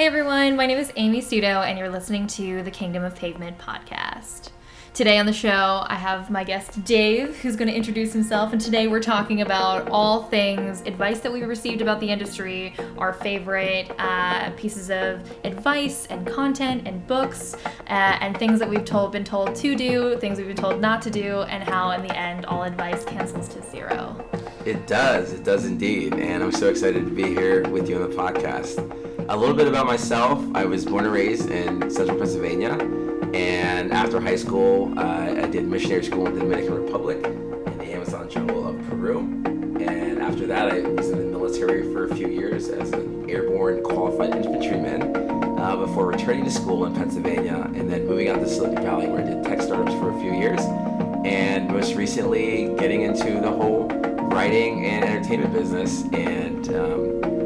Hey everyone, my name is Amy Suto, and you're listening to the Kingdom of Pavement podcast. Today on the show, I have my guest Dave, who's going to introduce himself, and today we're talking about all things advice that we received about the industry, our favorite uh, pieces of advice and content and books, uh, and things that we've told, been told to do, things we've been told not to do, and how in the end all advice cancels to zero. It does, it does indeed, and I'm so excited to be here with you on the podcast. A little bit about myself I was born and raised in central Pennsylvania, and after high school, uh, I did missionary school in the Dominican Republic in the Amazon jungle of Peru. And after that, I was in the military for a few years as an airborne qualified infantryman uh, before returning to school in Pennsylvania and then moving out to Silicon Valley where I did tech startups for a few years. And most recently, getting into the whole writing and entertainment business and um,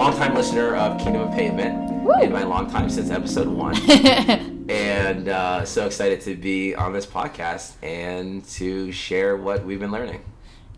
longtime listener of Kingdom of Pavement, Woo! and my long time since episode one. and uh, so excited to be on this podcast and to share what we've been learning.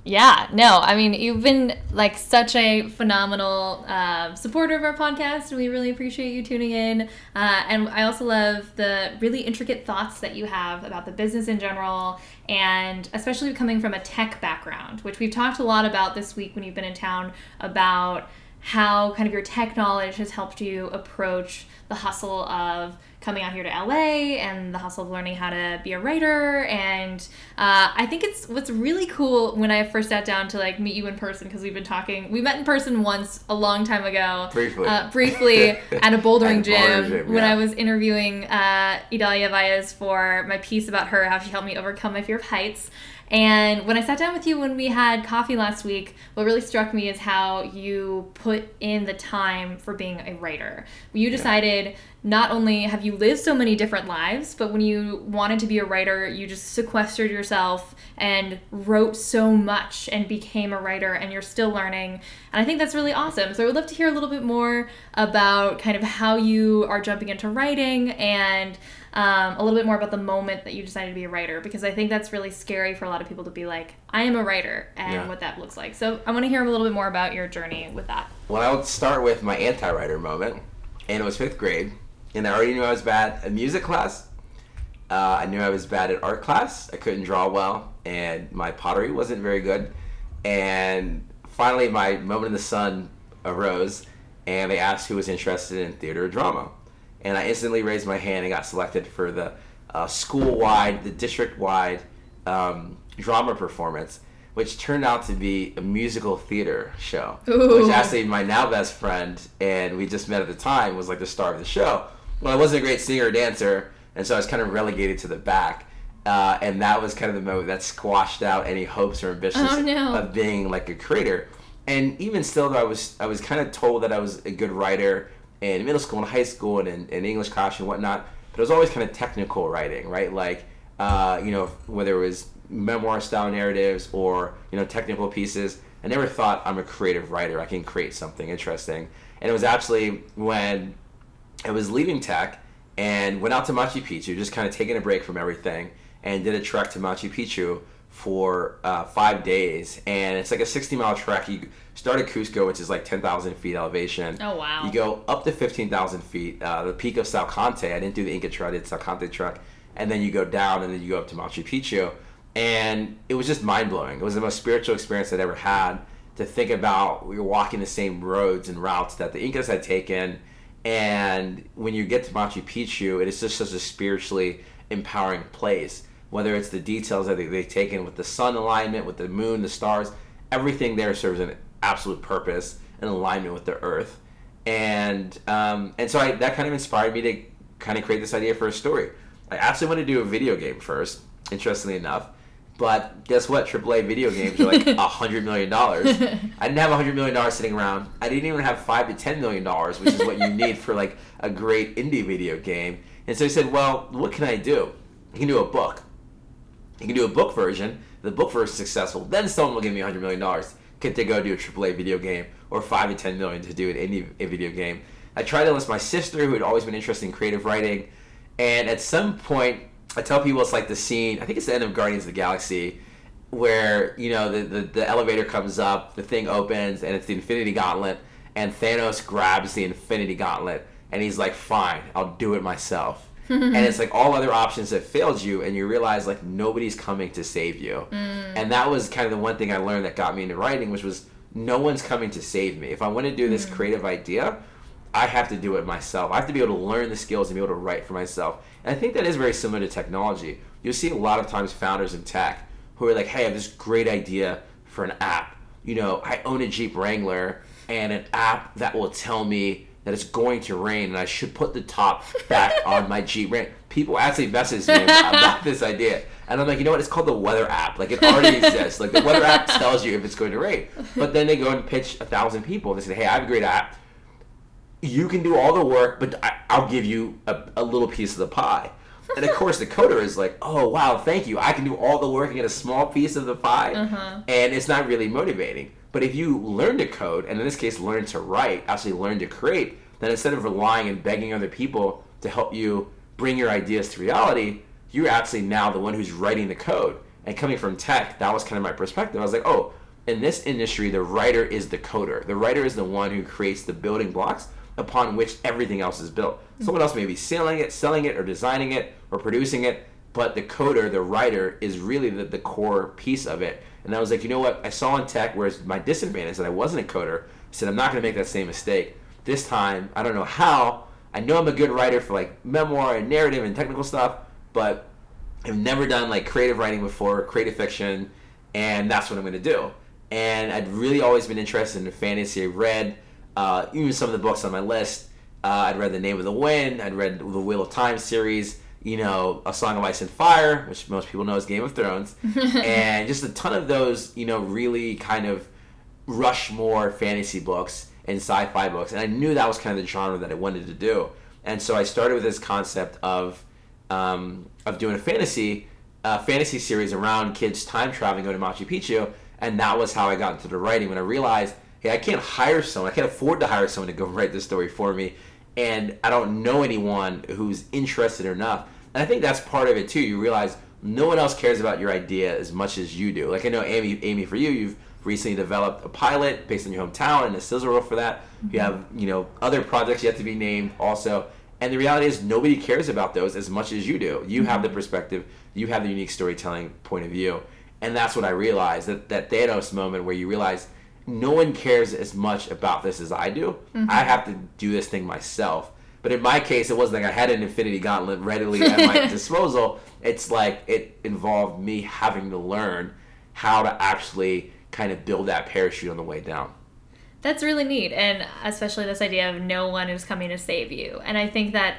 Yeah, no, I mean, you've been like such a phenomenal uh, supporter of our podcast, and we really appreciate you tuning in. Uh, and I also love the really intricate thoughts that you have about the business in general, and especially coming from a tech background, which we've talked a lot about this week when you've been in town about how kind of your tech knowledge has helped you approach the hustle of coming out here to LA and the hustle of learning how to be a writer. And uh, I think it's what's really cool when I first sat down to like meet you in person because we've been talking. We met in person once a long time ago, briefly, uh, briefly at a bouldering at gym, gym when I was interviewing uh, Idalia Valles for my piece about her, how she helped me overcome my fear of heights. And when I sat down with you when we had coffee last week, what really struck me is how you put in the time for being a writer. You decided yeah. not only have you lived so many different lives, but when you wanted to be a writer, you just sequestered yourself and wrote so much and became a writer, and you're still learning. And I think that's really awesome. So I would love to hear a little bit more about kind of how you are jumping into writing and um, a little bit more about the moment that you decided to be a writer because I think that's really scary for a lot of people to be like, I am a writer and yeah. what that looks like. So I want to hear a little bit more about your journey with that. Well, I would start with my anti writer moment, and it was fifth grade, and I already knew I was bad at music class. Uh, I knew I was bad at art class. I couldn't draw well, and my pottery wasn't very good. And finally, my moment in the sun arose, and they asked who was interested in theater or drama and I instantly raised my hand and got selected for the uh, school-wide, the district-wide um, drama performance, which turned out to be a musical theater show. Ooh. Which actually my now best friend and we just met at the time was like the star of the show. Well, I wasn't a great singer or dancer, and so I was kind of relegated to the back. Uh, and that was kind of the moment that squashed out any hopes or ambitions oh, no. of being like a creator. And even still, though, I was I was kind of told that I was a good writer in middle school and high school and in, in English class and whatnot. But it was always kind of technical writing, right? Like, uh, you know, whether it was memoir style narratives or, you know, technical pieces. I never thought I'm a creative writer. I can create something interesting. And it was actually when I was leaving tech and went out to Machu Picchu, just kind of taking a break from everything, and did a trek to Machu Picchu for uh, five days. And it's like a 60 mile trek. You start at Cusco, which is like 10,000 feet elevation. Oh, wow. You go up to 15,000 feet, uh, the peak of Salkantay. I didn't do the Inca Trail, I did Salkantay Trek. And then you go down and then you go up to Machu Picchu. And it was just mind blowing. It was the most spiritual experience I'd ever had to think about we were walking the same roads and routes that the Incas had taken. And when you get to Machu Picchu, it is just such a spiritually empowering place. Whether it's the details that they've taken with the sun alignment, with the moon, the stars, everything there serves an absolute purpose and alignment with the earth. And um, and so I, that kind of inspired me to kind of create this idea for a story. I actually want to do a video game first, interestingly enough. But guess what? AAA video games are like a hundred million dollars. I didn't have a hundred million dollars sitting around. I didn't even have five to ten million dollars, which is what you need for like a great indie video game. And so I said, well, what can I do? You can do a book. You can do a book version. The book version is successful. Then someone will give me a hundred million dollars they go do a AAA video game or five to ten million to do an indie video game. I tried to enlist my sister, who had always been interested in creative writing, and at some point, I tell people it's like the scene. I think it's the end of Guardians of the Galaxy, where you know the, the, the elevator comes up, the thing opens, and it's the Infinity Gauntlet, and Thanos grabs the Infinity Gauntlet, and he's like, "Fine, I'll do it myself." and it's like all other options have failed you, and you realize like nobody's coming to save you. Mm. And that was kind of the one thing I learned that got me into writing, which was no one's coming to save me. If I want to do this mm. creative idea, I have to do it myself. I have to be able to learn the skills and be able to write for myself. And I think that is very similar to technology. You'll see a lot of times founders in tech who are like, "Hey, I have this great idea for an app. You know, I own a Jeep Wrangler and an app that will tell me that it's going to rain and I should put the top back on my Jeep Wrangler." People actually message me about this idea. And I'm like, you know what? It's called the weather app. Like it already exists. Like the weather app tells you if it's going to rain. But then they go and pitch a thousand people. They say, hey, I have a great app. You can do all the work, but I, will give you a, a little piece of the pie. And of course, the coder is like, oh wow, thank you. I can do all the work and get a small piece of the pie, uh-huh. and it's not really motivating. But if you learn to code, and in this case, learn to write, actually learn to create, then instead of relying and begging other people to help you bring your ideas to reality, you're actually now the one who's writing the code. And coming from tech, that was kind of my perspective. I was like, oh, in this industry, the writer is the coder. The writer is the one who creates the building blocks upon which everything else is built. Mm-hmm. Someone else may be selling it, selling it, or designing it, or producing it, but the coder, the writer, is really the, the core piece of it. And I was like, you know what? I saw in tech, whereas my disadvantage that I wasn't a coder, I said, I'm not going to make that same mistake. This time, I don't know how. I know I'm a good writer for like memoir and narrative and technical stuff, but I've never done like creative writing before, creative fiction, and that's what I'm going to do. And I'd really always been interested in fantasy. I read uh, even some of the books on my list. Uh, I'd read The Name of the Wind. I'd read the Wheel of Time series. You know, A Song of Ice and Fire, which most people know as Game of Thrones, and just a ton of those. You know, really kind of Rushmore fantasy books and sci-fi books, and I knew that was kind of the genre that I wanted to do. And so I started with this concept of um, of doing a fantasy uh, fantasy series around kids time traveling going to Machu Picchu, and that was how I got into the writing. When I realized, hey, I can't hire someone, I can't afford to hire someone to go write this story for me, and I don't know anyone who's interested enough. And I think that's part of it too. You realize no one else cares about your idea as much as you do. Like I know Amy, Amy, for you, you've recently developed a pilot based in your hometown and a sizzle reel for that. Mm-hmm. You have you know other projects yet to be named also. And the reality is, nobody cares about those as much as you do. You have the mm-hmm. perspective, you have the unique storytelling point of view. And that's what I realized that, that Thanos moment where you realize no one cares as much about this as I do. Mm-hmm. I have to do this thing myself. But in my case, it wasn't like I had an Infinity Gauntlet readily at my disposal. It's like it involved me having to learn how to actually kind of build that parachute on the way down. That's really neat, and especially this idea of no one is coming to save you. And I think that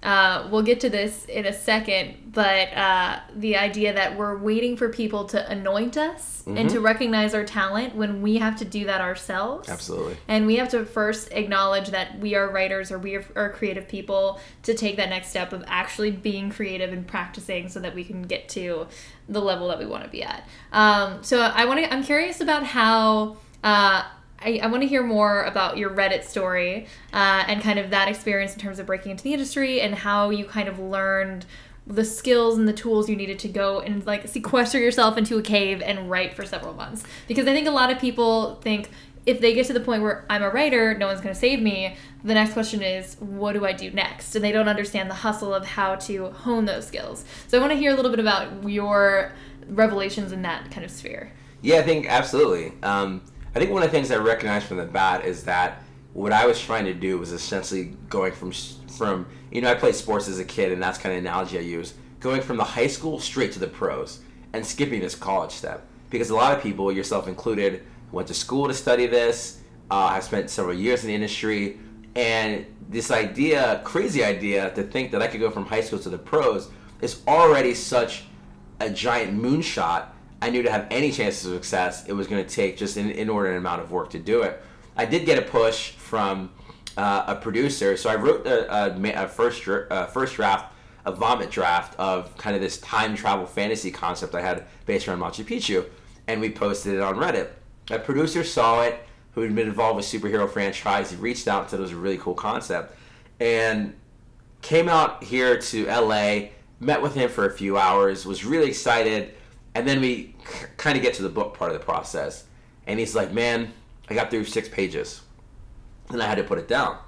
uh, we'll get to this in a second, but uh, the idea that we're waiting for people to anoint us mm-hmm. and to recognize our talent when we have to do that ourselves. Absolutely. And we have to first acknowledge that we are writers or we are, are creative people to take that next step of actually being creative and practicing so that we can get to the level that we want to be at. Um, so I want to. I'm curious about how. Uh, I, I want to hear more about your Reddit story uh, and kind of that experience in terms of breaking into the industry and how you kind of learned the skills and the tools you needed to go and like sequester yourself into a cave and write for several months. Because I think a lot of people think if they get to the point where I'm a writer, no one's going to save me, the next question is, what do I do next? And they don't understand the hustle of how to hone those skills. So I want to hear a little bit about your revelations in that kind of sphere. Yeah, I think absolutely. Um, I think one of the things I recognized from the bat is that what I was trying to do was essentially going from from you know I played sports as a kid and that's kind of analogy I use going from the high school straight to the pros and skipping this college step. Because a lot of people yourself included went to school to study this uh, have spent several years in the industry and this idea crazy idea to think that I could go from high school to the pros is already such a giant moonshot I knew to have any chances of success, it was going to take just an inordinate amount of work to do it. I did get a push from uh, a producer, so I wrote a, a, a first first draft, a vomit draft of kind of this time travel fantasy concept I had based around Machu Picchu, and we posted it on Reddit. A producer saw it, who had been involved with superhero franchise. He reached out and said it was a really cool concept, and came out here to LA, met with him for a few hours, was really excited and then we kind of get to the book part of the process. And he's like, man, I got through six pages. and I had to put it down.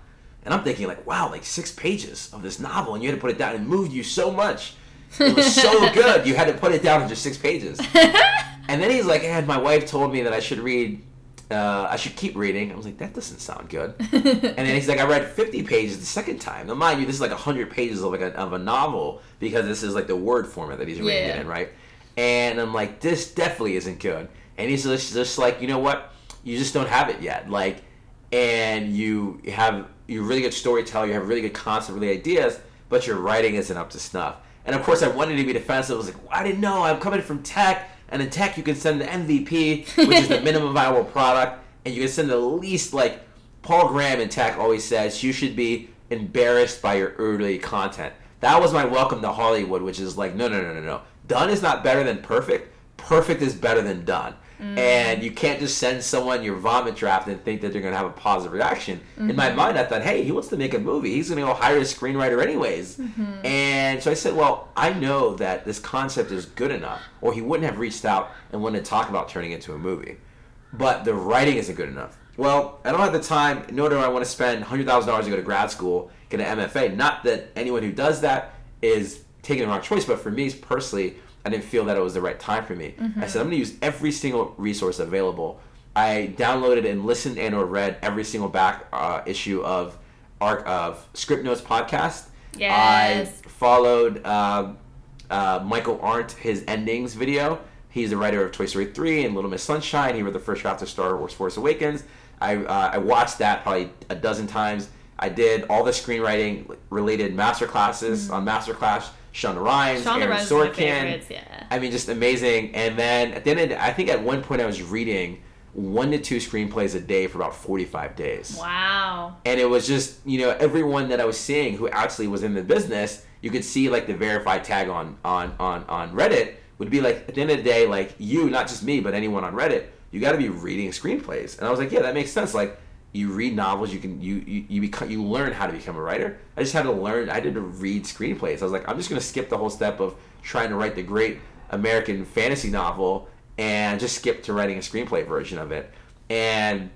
And I'm thinking like, wow, like six pages of this novel, and you had to put it down. It moved you so much. It was so good. You had to put it down in just six pages. and then he's like, and my wife told me that I should read uh, I should keep reading. I was like, that doesn't sound good. and then he's like, I read 50 pages the second time. Now, mind you, this is like 100 pages of like a, of a novel because this is like the word format that he's reading yeah. it in, right? And I'm like, this definitely isn't good. And he's just, just like, you know what? You just don't have it yet. Like, and you have you're really good storyteller. You have really good concept, really ideas, but your writing isn't up to snuff. And of course, I wanted to be defensive. I was like, well, I didn't know. I'm coming from tech and in tech, you can send the MVP, which is the minimum viable product, and you can send the least like Paul Graham in tech always says you should be embarrassed by your early content. That was my welcome to Hollywood, which is like, no, no, no, no, no. Done is not better than perfect. Perfect is better than done. Mm. And you can't just send someone your vomit draft and think that they're going to have a positive reaction. Mm-hmm. In my mm-hmm. mind, I thought, hey, he wants to make a movie. He's going to go hire a screenwriter anyways. Mm-hmm. And so I said, well, I know that this concept is good enough, or he wouldn't have reached out and wanted to talk about turning it into a movie. But the writing isn't good enough. Well, I don't have the time, nor do I want to spend $100,000 to go to grad school, get an MFA. Not that anyone who does that is taking the wrong choice, but for me personally, I didn't feel that it was the right time for me. Mm-hmm. I said I'm going to use every single resource available. I downloaded and listened and or read every single back uh, issue of Arc of Script Notes podcast. Yes. I followed uh, uh, Michael Arndt his endings video. He's the writer of Toy Story 3 and Little Miss Sunshine. He wrote the first draft of Star Wars Force Awakens. I, uh, I watched that probably a dozen times. I did all the screenwriting related master classes mm-hmm. on Masterclass Shonda Rhimes, Shonda Aaron Sorkin. Yeah. I mean, just amazing. And then at the end, the, I think at one point I was reading one to two screenplays a day for about 45 days. Wow. And it was just, you know, everyone that I was seeing who actually was in the business, you could see like the verified tag on on on on Reddit would be like at the end of the day, like you, not just me, but anyone on Reddit, you got to be reading screenplays. And I was like, yeah, that makes sense. Like you read novels, you can you you you become you learn how to become a writer. I just had to learn. I did to read screenplays. I was like, I'm just gonna skip the whole step of trying to write the great American fantasy novel and just skip to writing a screenplay version of it. And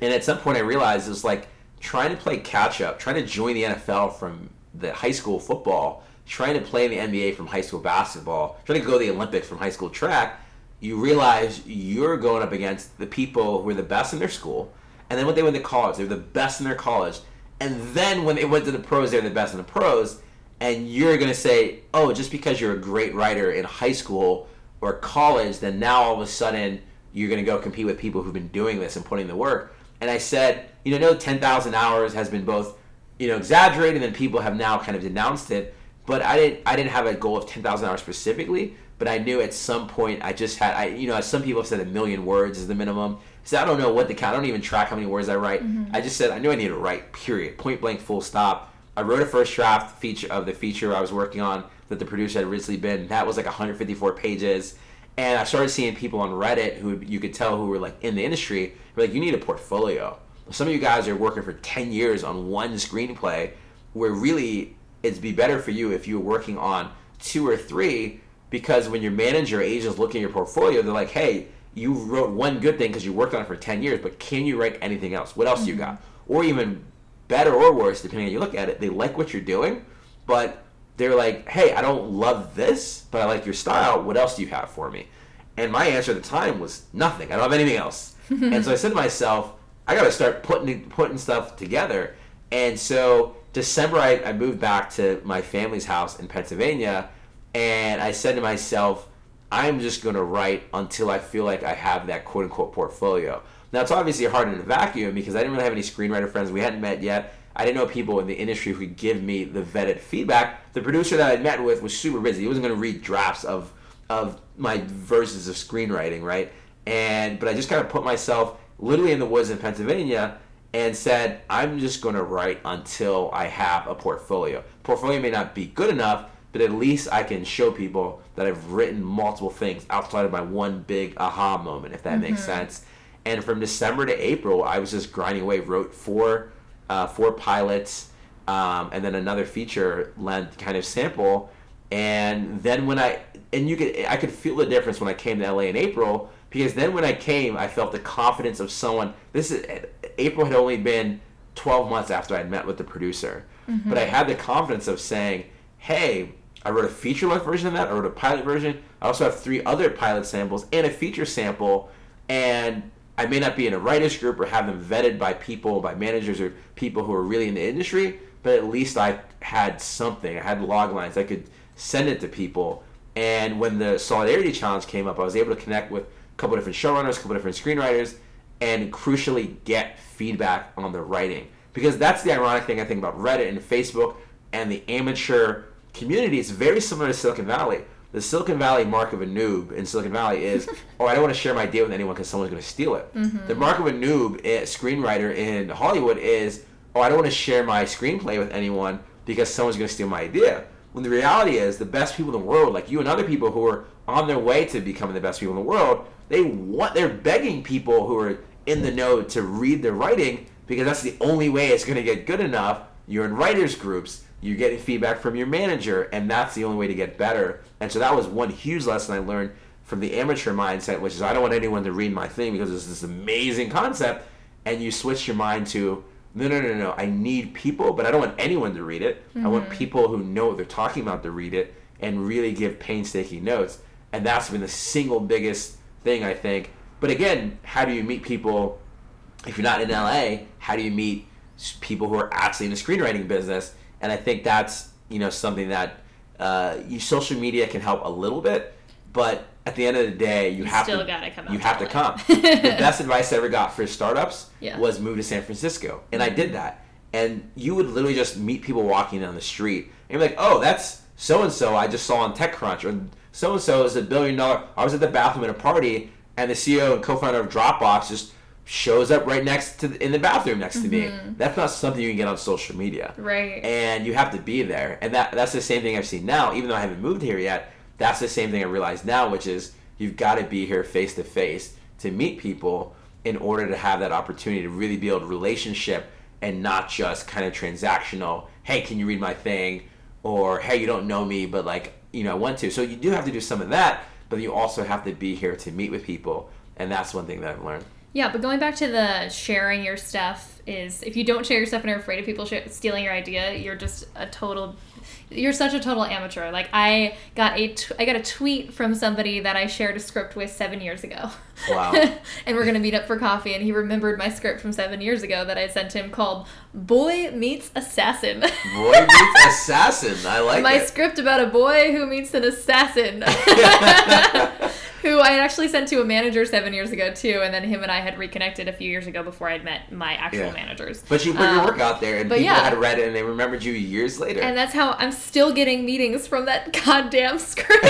and at some point, I realized it was like trying to play catch up, trying to join the NFL from the high school football, trying to play in the NBA from high school basketball, trying to go to the Olympics from high school track. You realize you're going up against the people who are the best in their school and then when they went to college, they were the best in their college. And then when they went to the pros, they were the best in the pros. And you're going to say, oh, just because you're a great writer in high school or college, then now all of a sudden you're going to go compete with people who've been doing this and putting the work. And I said, you know, no, 10,000 hours has been both, you know, exaggerated and people have now kind of denounced it. But I didn't, I didn't have a goal of 10,000 hours specifically. But I knew at some point I just had, I, you know, some people have said a million words is the minimum. So I don't know what the count. I don't even track how many words I write. Mm-hmm. I just said I knew I needed to write. Period. Point blank. Full stop. I wrote a first draft feature of the feature I was working on that the producer had recently been. That was like 154 pages. And I started seeing people on Reddit who you could tell who were like in the industry were like, you need a portfolio. Some of you guys are working for 10 years on one screenplay, where really it'd be better for you if you were working on two or three because when your manager or agents look at your portfolio, they're like, hey, you wrote one good thing because you worked on it for 10 years, but can you write anything else? What else mm-hmm. do you got? Or even better or worse, depending on how you look at it, they like what you're doing, but they're like, hey, I don't love this, but I like your style. What else do you have for me? And my answer at the time was nothing. I don't have anything else. and so I said to myself, I got to start putting putting stuff together. And so December, I, I moved back to my family's house in Pennsylvania, and I said to myself, I'm just going to write until I feel like I have that quote unquote portfolio. Now, it's obviously hard in a vacuum because I didn't really have any screenwriter friends. We hadn't met yet. I didn't know people in the industry who could give me the vetted feedback. The producer that I met with was super busy. He wasn't going to read drafts of of my verses of screenwriting, right? And but I just kind of put myself literally in the woods in Pennsylvania and said, I'm just going to write until I have a portfolio. Portfolio may not be good enough, but at least I can show people that I've written multiple things outside of my one big aha moment, if that mm-hmm. makes sense. And from December to April, I was just grinding away. Wrote four, uh, four pilots, um, and then another feature length kind of sample. And then when I and you could I could feel the difference when I came to LA in April because then when I came, I felt the confidence of someone. This is April had only been 12 months after I'd met with the producer. Mm-hmm. But I had the confidence of saying, hey, I wrote a feature length version of that. I wrote a pilot version. I also have three other pilot samples and a feature sample. And I may not be in a writers group or have them vetted by people, by managers or people who are really in the industry, but at least I had something. I had log lines. I could send it to people. And when the Solidarity Challenge came up, I was able to connect with a couple different showrunners, a couple different screenwriters, and crucially get feedback on the writing. Because that's the ironic thing I think about Reddit and Facebook and the amateur community. It's very similar to Silicon Valley. The Silicon Valley mark of a noob in Silicon Valley is, oh, I don't want to share my idea with anyone because someone's going to steal it. Mm-hmm. The mark of a noob, screenwriter in Hollywood is, oh, I don't want to share my screenplay with anyone because someone's going to steal my idea. When the reality is, the best people in the world, like you and other people who are on their way to becoming the best people in the world, they want, they're begging people who are in the know to read their writing because that's the only way it's going to get good enough. You're in writers groups, you're getting feedback from your manager, and that's the only way to get better. And so that was one huge lesson I learned from the amateur mindset, which is I don't want anyone to read my thing because it's this amazing concept. And you switch your mind to no, no, no, no. I need people, but I don't want anyone to read it. Mm-hmm. I want people who know what they're talking about to read it and really give painstaking notes. And that's been the single biggest thing I think. But again, how do you meet people if you're not in LA? How do you meet people who are actually in the screenwriting business? And I think that's you know something that uh, you, social media can help a little bit, but at the end of the day, you, you have to come you have to come. the best advice I ever got for startups yeah. was move to San Francisco, and I did that. And you would literally just meet people walking down the street, and you're like, "Oh, that's so and so I just saw on TechCrunch," or "So and so is a billion dollar." I was at the bathroom at a party, and the CEO and co-founder of Dropbox just shows up right next to the, in the bathroom next mm-hmm. to me. Mm-hmm. That's not something you can get on social media. Right. And you have to be there. And that that's the same thing I've seen now, even though I haven't moved here yet. That's the same thing I realize now, which is you've got to be here face to face to meet people in order to have that opportunity to really build relationship and not just kind of transactional, hey, can you read my thing? Or hey, you don't know me, but like, you know, I want to. So you do have to do some of that, but you also have to be here to meet with people. And that's one thing that I've learned. Yeah, but going back to the sharing your stuff is if you don't share your stuff and are afraid of people sh- stealing your idea, you're just a total you're such a total amateur. Like I got a t- I got a tweet from somebody that I shared a script with 7 years ago. Wow. and we're going to meet up for coffee and he remembered my script from 7 years ago that I sent him called Boy Meets Assassin. boy Meets Assassin. I like it. My it. script about a boy who meets an assassin who I actually sent to a manager seven years ago too, and then him and I had reconnected a few years ago before I'd met my actual yeah. managers. But you put um, your work out there, and people yeah. had read it, and they remembered you years later. And that's how I'm still getting meetings from that goddamn script,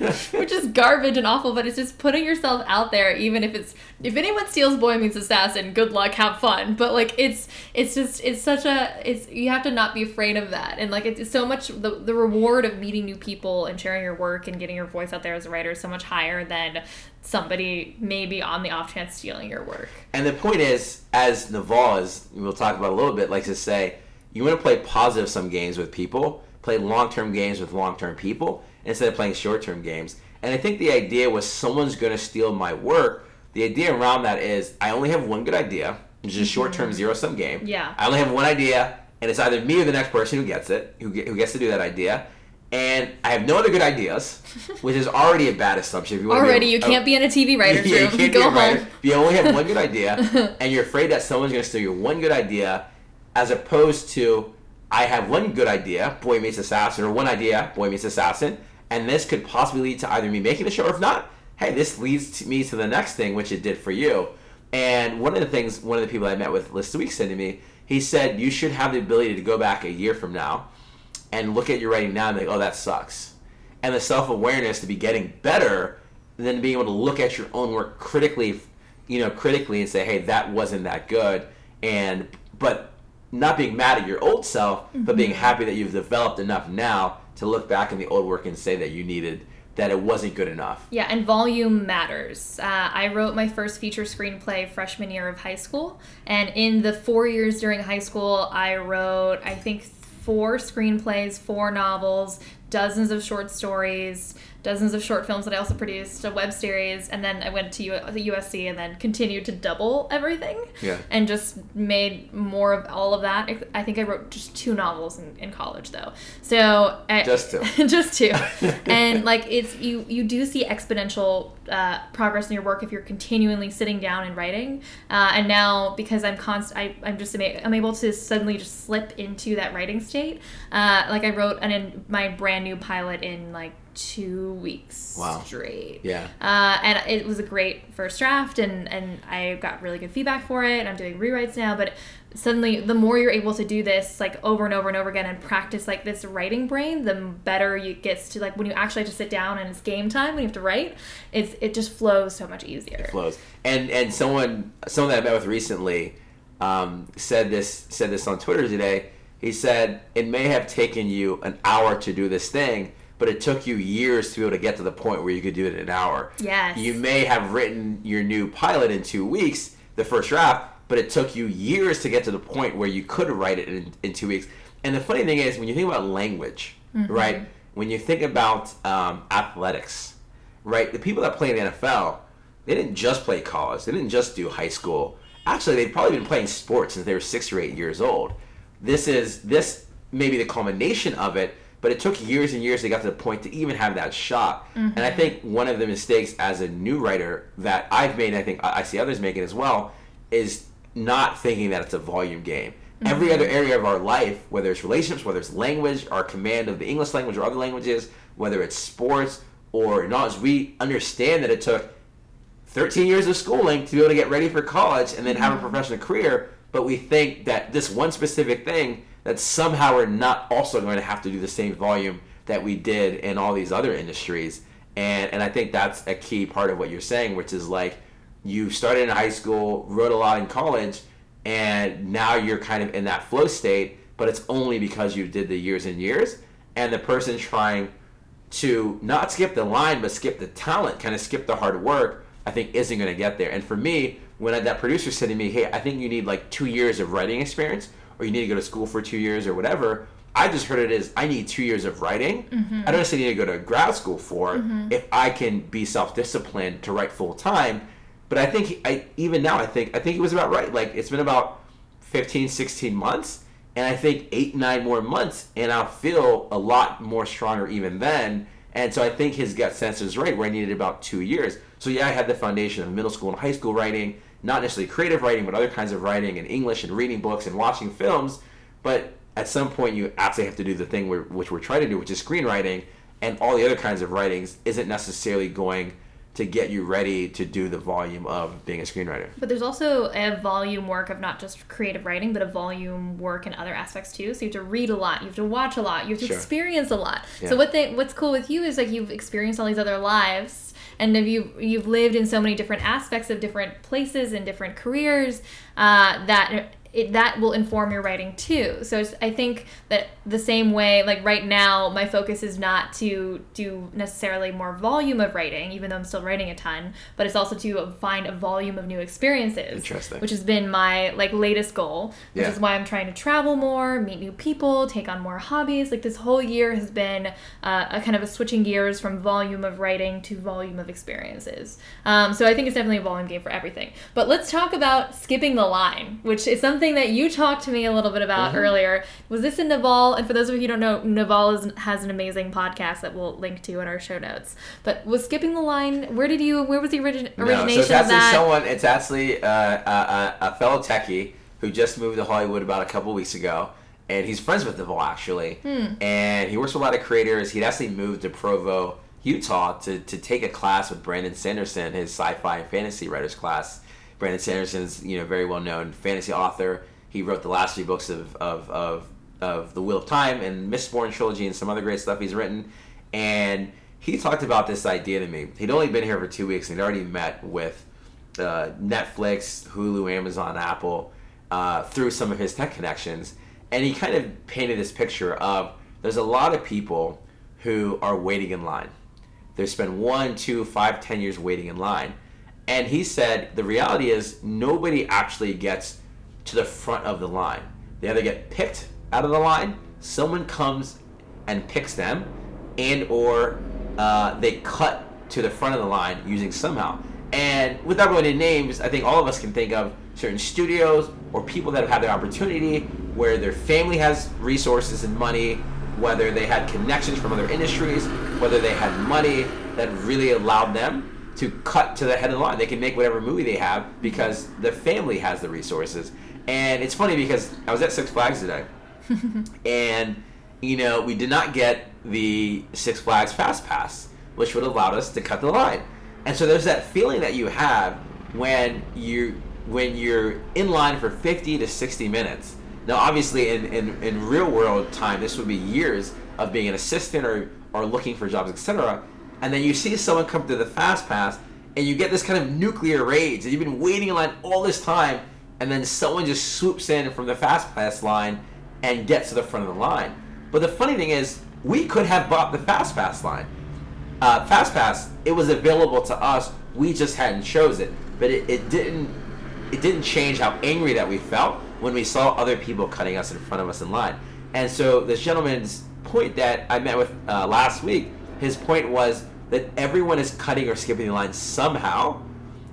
which is garbage and awful. But it's just putting yourself out there, even if it's if anyone steals Boy Meets Assassin, good luck, have fun. But like it's it's just it's such a it's you have to not be afraid of that, and like it's so much the the reward of meeting new people and sharing your work and getting your voice out there as a writer is so much higher than somebody maybe on the off chance stealing your work. And the point is, as Naval, as we'll talk about a little bit, likes to say, you want to play positive sum games with people, play long term games with long term people, instead of playing short term games. And I think the idea was someone's going to steal my work. The idea around that is I only have one good idea, which is a short term mm-hmm. zero sum game. Yeah. I only have one idea, and it's either me or the next person who gets it, who, who gets to do that idea and I have no other good ideas, which is already a bad assumption. If you already, a, you can't a, be in a TV writer's yeah, room. You can't Go home. Writer. You only have one good idea, and you're afraid that someone's going to steal your one good idea, as opposed to I have one good idea, Boy Meets Assassin, or one idea, Boy Meets Assassin, and this could possibly lead to either me making the show, or if not, hey, this leads to me to the next thing, which it did for you. And one of the things, one of the people I met with last week said to me, he said you should have the ability to go back a year from now and look at your writing now and think, oh, that sucks. And the self awareness to be getting better, than being able to look at your own work critically, you know, critically and say, hey, that wasn't that good. And, but not being mad at your old self, mm-hmm. but being happy that you've developed enough now to look back in the old work and say that you needed that it wasn't good enough. Yeah, and volume matters. Uh, I wrote my first feature screenplay freshman year of high school, and in the four years during high school, I wrote I think four screenplays, four novels, dozens of short stories, dozens of short films that I also produced, a web series, and then I went to U- the USC and then continued to double everything. Yeah. And just made more of all of that. I think I wrote just two novels in, in college though. So I, just two. just two. and like it's you you do see exponential uh, progress in your work if you're continually sitting down and writing. Uh, and now because I'm const I, I'm just ama- I'm able to suddenly just slip into that writing state. Uh, like I wrote an in my brand new pilot in like two weeks wow. straight. Yeah. Uh, and it was a great first draft, and and I got really good feedback for it. I'm doing rewrites now, but suddenly the more you're able to do this like over and over and over again and practice like this writing brain the better you gets to like when you actually have to sit down and it's game time when you have to write it's it just flows so much easier it flows and and someone someone that i met with recently um, said this said this on twitter today he said it may have taken you an hour to do this thing but it took you years to be able to get to the point where you could do it in an hour. Yes. You may have written your new pilot in two weeks, the first draft, but it took you years to get to the point where you could write it in, in two weeks. And the funny thing is, when you think about language, mm-hmm. right? When you think about um, athletics, right? The people that play in the NFL, they didn't just play college. They didn't just do high school. Actually, they've probably been playing sports since they were six or eight years old. This is this may be the culmination of it, but it took years and years to get to the point to even have that shot. Mm-hmm. And I think one of the mistakes as a new writer that I've made, I think I see others making as well, is not thinking that it's a volume game. Mm-hmm. Every other area of our life, whether it's relationships, whether it's language, our command of the English language or other languages, whether it's sports or knowledge, we understand that it took 13 years of schooling to be able to get ready for college and then have a mm-hmm. professional career. But we think that this one specific thing that somehow we're not also going to have to do the same volume that we did in all these other industries. And and I think that's a key part of what you're saying, which is like you started in high school, wrote a lot in college, and now you're kind of in that flow state, but it's only because you did the years and years. And the person trying to not skip the line, but skip the talent, kind of skip the hard work, I think isn't going to get there. And for me, when I, that producer said to me, "Hey, I think you need like two years of writing experience," or you need to go to school for two years or whatever. I just heard it as I need two years of writing. Mm-hmm. I don't necessarily need to go to grad school for mm-hmm. if I can be self disciplined to write full time. But I think I even now I think I think it was about right. Like it's been about 15, 16 months, and I think eight, nine more months, and I'll feel a lot more stronger even then. And so I think his gut sense is right, where I needed about two years. So yeah, I had the foundation of middle school and high school writing, not necessarily creative writing, but other kinds of writing and English and reading books and watching films. But at some point, you actually have to do the thing we're, which we're trying to do, which is screenwriting, and all the other kinds of writings isn't necessarily going to get you ready to do the volume of being a screenwriter. But there's also a volume work of not just creative writing, but a volume work in other aspects too. So you have to read a lot, you have to watch a lot, you have to sure. experience a lot. Yeah. So what they, what's cool with you is like you've experienced all these other lives and if you you've lived in so many different aspects of different places and different careers uh, that it, that will inform your writing too. So I think that the same way, like right now, my focus is not to do necessarily more volume of writing, even though I'm still writing a ton, but it's also to find a volume of new experiences. Interesting. Which has been my like latest goal, which yeah. is why I'm trying to travel more, meet new people, take on more hobbies. Like this whole year has been uh, a kind of a switching gears from volume of writing to volume of experiences. Um, so I think it's definitely a volume game for everything. But let's talk about skipping the line, which is something something that you talked to me a little bit about mm-hmm. earlier. Was this in Naval? And for those of you who don't know, Naval is, has an amazing podcast that we'll link to in our show notes. But was skipping the line? Where did you? Where was the origin, origination no, so it's actually of that? Someone, it's actually uh, a, a, fellow techie who just moved to Hollywood about a couple weeks ago and he's friends with Naval actually. Hmm. And he works with a lot of creators. He'd actually moved to Provo, Utah, to, to take a class with Brandon Sanderson, his sci-fi and fantasy writers class. Brandon Sanderson's you know very well known fantasy author. He wrote the last three books of of, of, of the Wheel of Time and Mistborn trilogy and some other great stuff he's written. And he talked about this idea to me. He'd only been here for two weeks and he'd already met with uh, Netflix, Hulu, Amazon, Apple uh, through some of his tech connections. And he kind of painted this picture of there's a lot of people who are waiting in line. They spend one, two, five, ten years waiting in line and he said the reality is nobody actually gets to the front of the line. They either get picked out of the line, someone comes and picks them, and or uh, they cut to the front of the line using somehow. And without going into names, I think all of us can think of certain studios or people that have had the opportunity where their family has resources and money, whether they had connections from other industries, whether they had money that really allowed them to cut to the head of the line. They can make whatever movie they have because the family has the resources. And it's funny because I was at Six Flags today, and you know we did not get the Six Flags Fast Pass, which would have allowed us to cut the line. And so there's that feeling that you have when you when you're in line for 50 to 60 minutes. Now, obviously, in, in, in real world time, this would be years of being an assistant or, or looking for jobs, etc. And then you see someone come through the fast pass, and you get this kind of nuclear rage. And you've been waiting in line all this time, and then someone just swoops in from the fast pass line and gets to the front of the line. But the funny thing is, we could have bought the fast pass line. Uh, fast pass, it was available to us. We just hadn't chose it, but it, it didn't it didn't change how angry that we felt when we saw other people cutting us in front of us in line. And so this gentleman's point that I met with uh, last week, his point was that everyone is cutting or skipping the line somehow,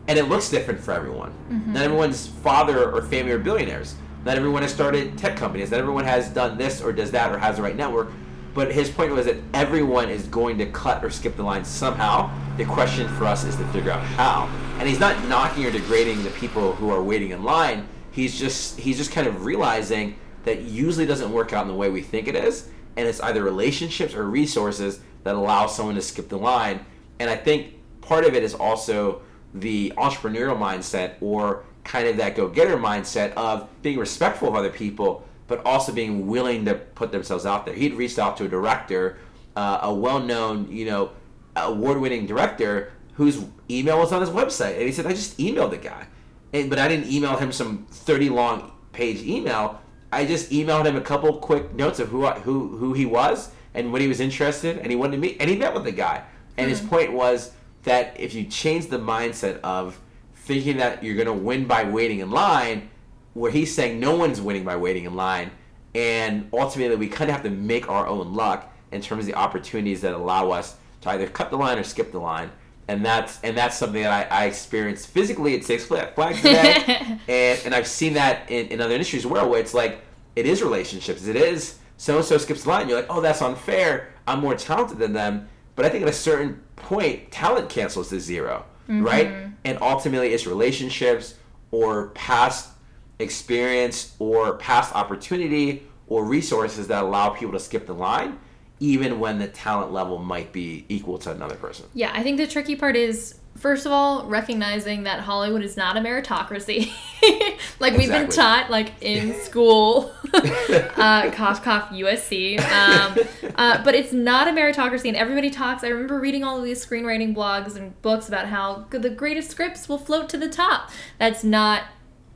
and it looks different for everyone. Mm-hmm. Not everyone's father or family are billionaires. Not everyone has started tech companies. Not everyone has done this or does that or has the right network. But his point was that everyone is going to cut or skip the line somehow. The question for us is to figure out how. And he's not knocking or degrading the people who are waiting in line. He's just he's just kind of realizing that usually doesn't work out in the way we think it is, and it's either relationships or resources that allows someone to skip the line. And I think part of it is also the entrepreneurial mindset or kind of that go-getter mindset of being respectful of other people but also being willing to put themselves out there. He'd reached out to a director, uh, a well-known, you know, award-winning director whose email was on his website, and he said, "I just emailed the guy, and, but I didn't email him some thirty-long page email. I just emailed him a couple quick notes of who who who he was and what he was interested, and he wanted to meet, and he met with the guy. And mm-hmm. his hmm. point was that if you change the mindset of thinking that you're going to win by waiting in line where he's saying no one's winning by waiting in line, and ultimately we kind of have to make our own luck in terms of the opportunities that allow us to either cut the line or skip the line. And that's and that's something that I, I experienced physically at Six Flags today, and and I've seen that in, in other industries as well, where it's like it is relationships, it is so and so skips the line. You're like, oh, that's unfair. I'm more talented than them. But I think at a certain point, talent cancels to 0 mm-hmm. right? And ultimately, it's relationships or past experience or past opportunity or resources that allow people to skip the line even when the talent level might be equal to another person. Yeah, I think the tricky part is first of all recognizing that Hollywood is not a meritocracy. like we've been taught like in school, uh, cough cough USC. Um, uh, but it's not a meritocracy, and everybody talks. I remember reading all of these screenwriting blogs and books about how the greatest scripts will float to the top. That's not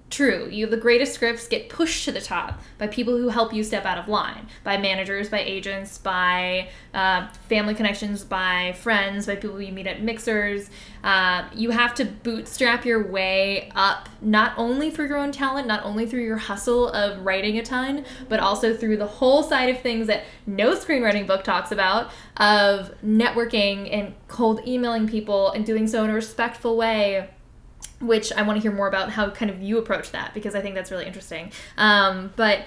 true. You the greatest scripts get pushed to the top by people who help you step out of line, by managers, by agents, by uh, family connections, by friends, by people you meet at mixers. Uh, you have to bootstrap your way up, not only through your own talent, not only through your hustle of writing a ton, but also through the whole side of things that no screenwriting book talks about of networking and cold emailing people and doing so in a respectful way which I want to hear more about how kind of you approach that because I think that's really interesting. Um, but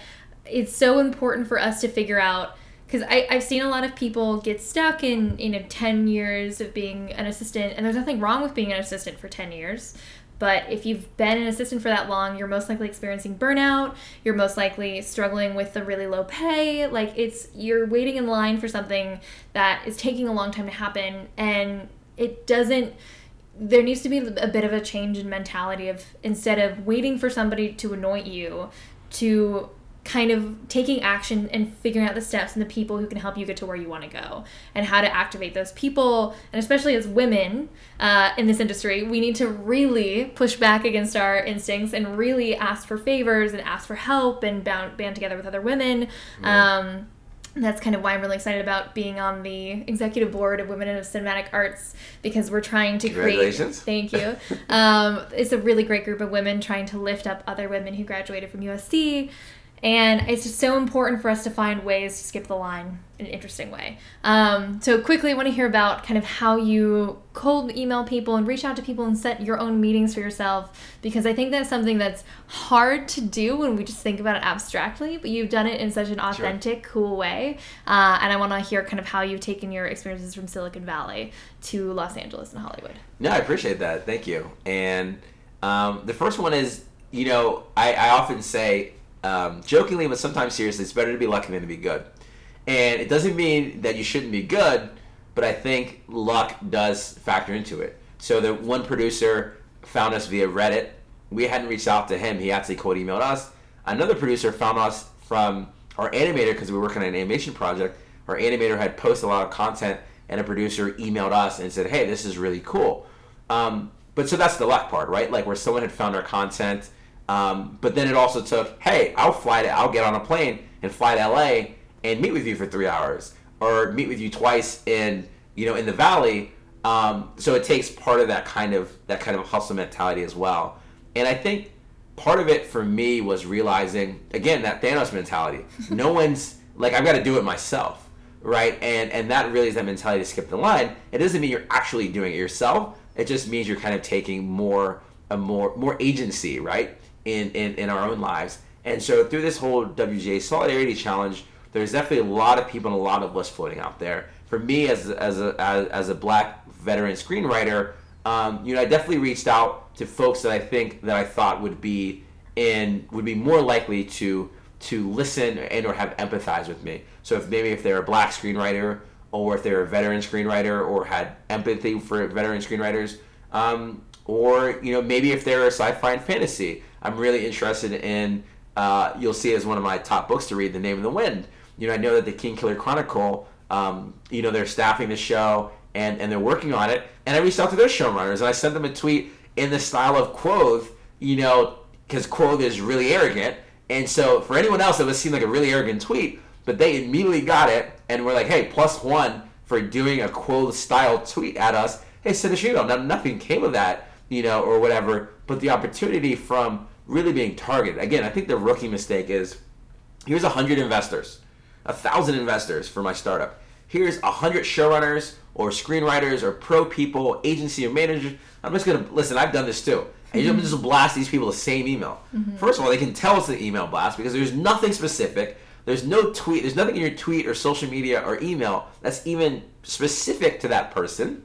it's so important for us to figure out because I've seen a lot of people get stuck in you know 10 years of being an assistant and there's nothing wrong with being an assistant for 10 years but if you've been an assistant for that long you're most likely experiencing burnout you're most likely struggling with the really low pay like it's you're waiting in line for something that is taking a long time to happen and it doesn't there needs to be a bit of a change in mentality of instead of waiting for somebody to anoint you to kind of taking action and figuring out the steps and the people who can help you get to where you want to go and how to activate those people and especially as women uh, in this industry we need to really push back against our instincts and really ask for favors and ask for help and band, band together with other women. Um, that's kind of why I'm really excited about being on the executive board of Women in Cinematic Arts because we're trying to create. Thank you. um, it's a really great group of women trying to lift up other women who graduated from USC And it's just so important for us to find ways to skip the line in an interesting way. Um, so, quickly, I want to hear about kind of how you cold email people and reach out to people and set your own meetings for yourself, because I think that's something that's hard to do when we just think about it abstractly, but you've done it in such an authentic, sure. cool way. Uh, and I want to hear kind of how you've taken your experiences from Silicon Valley to Los Angeles and Hollywood. No, I appreciate that. Thank you. And um, the first one is, you know, I, I often say, um, jokingly, but sometimes seriously, it's better to be lucky than to be good. And it doesn't mean that you shouldn't be good, but I think luck does factor into it. So the one producer found us via Reddit. We hadn't reached out to him. He actually cold emailed us. Another producer found us from our animator because we were working on an animation project. Our animator had posted a lot of content, and a producer emailed us and said, "Hey, this is really cool." Um, but so that's the luck part, right? Like where someone had found our content um, but then it also took, hey, I'll fly to, I'll get on a plane and fly to LA and meet with you for three hours, or meet with you twice in, you know, in the valley. Um, so it takes part of that kind of that kind of hustle mentality as well. And I think part of it for me was realizing again that Thanos mentality. no one's like I've got to do it myself, right? And and that really is that mentality to skip the line. It doesn't mean you're actually doing it yourself. It just means you're kind of taking more a more more agency, right? in, in, in our own lives. And so through this whole WGA Solidarity Challenge, there's definitely a lot of people and a lot of lists floating out there. For me, as, as, a, as, as a black veteran screenwriter, um, you know, I definitely reached out to folks that I think that I thought would be in would be more likely to to listen and or have empathize with me. So if maybe if they're a black screenwriter or if they're a veteran screenwriter or had empathy for veteran screenwriters, um, or you know maybe if they're a sci-fi and fantasy, I'm really interested in. Uh, you'll see as one of my top books to read, The Name of the Wind. You know, I know that the Kingkiller Chronicle, um, you know, they're staffing the show and, and they're working on it. And I reached out to their showrunners and I sent them a tweet in the style of Kvothe, you know, because Kvothe is really arrogant. And so for anyone else, it would seem like a really arrogant tweet, but they immediately got it and were like, hey, plus one for doing a Kvothe style tweet at us. Hey, send us email. Now, nothing came of that, you know, or whatever, but the opportunity from really being targeted. Again, I think the rookie mistake is here's a hundred investors, a thousand investors for my startup. Here's a hundred showrunners or screenwriters or pro people, agency or managers. I'm just gonna listen. I've done this too. And mm-hmm. just blast these people the same email. Mm-hmm. First of all, they can tell it's the email blast because there's nothing specific. There's no tweet. There's nothing in your tweet or social media or email that's even specific to that person.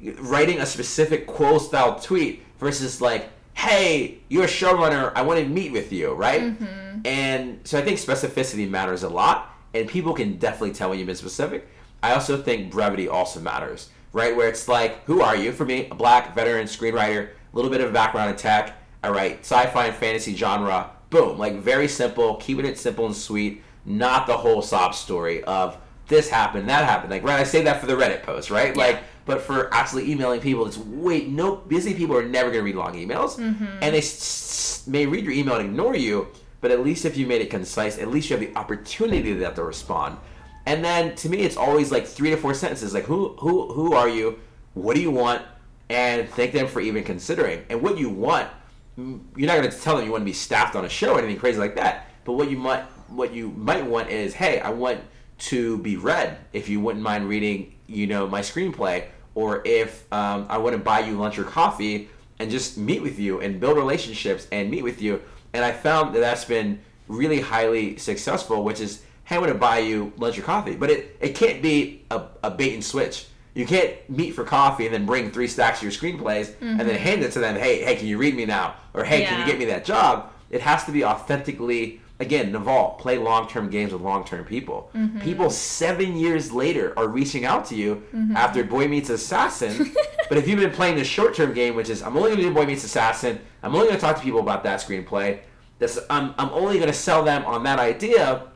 Writing a specific Kvothe style tweet versus like hey, you're a showrunner, I want to meet with you, right? Mm-hmm. And so I think specificity matters a lot, and people can definitely tell when you've been specific. I also think brevity also matters, right? Where it's like, who are you? For me, a black veteran screenwriter, a little bit of background in tech, all right, sci-fi and fantasy genre, boom, like very simple, keeping it simple and sweet, not the whole sob story of this happened, that happened. Like, right, I say that for the Reddit post, right? Yeah. Like, but for actually emailing people, it's wait, no, busy people are never going to read long emails, mm-hmm. and they s- may read your email and ignore you. But at least if you made it concise, at least you have the opportunity to have to respond. And then to me, it's always like three to four sentences, like who who who are you, what do you want, and thank them for even considering. And what you want, you're not going to tell them you want to be staffed on a show or anything crazy like that. But what you might what you might want is, hey, I want to be read. If you wouldn't mind reading, you know, my screenplay, or if um, I want to buy you lunch or coffee and just meet with you and build relationships and meet with you. And I found that that's been really highly successful, which is, hey, I'm going to buy you lunch or coffee. But it, it can't be a, a bait and switch. You can't meet for coffee and then bring three stacks of your screenplays mm-hmm. and then mm-hmm. hand it to them. Hey, hey, can you read me now? Or hey, yeah. can you get me that job? It has to be authentically again, Naval, play long term games with long term people. Mm-hmm. People seven years later are reaching out to you mm-hmm. after Boy Meets Assassin. but if you've been playing the short term game, which is I'm only going to do Boy Meets Assassin, I'm only going to talk to people about that screenplay. That's I'm, I'm only going to sell them on that idea.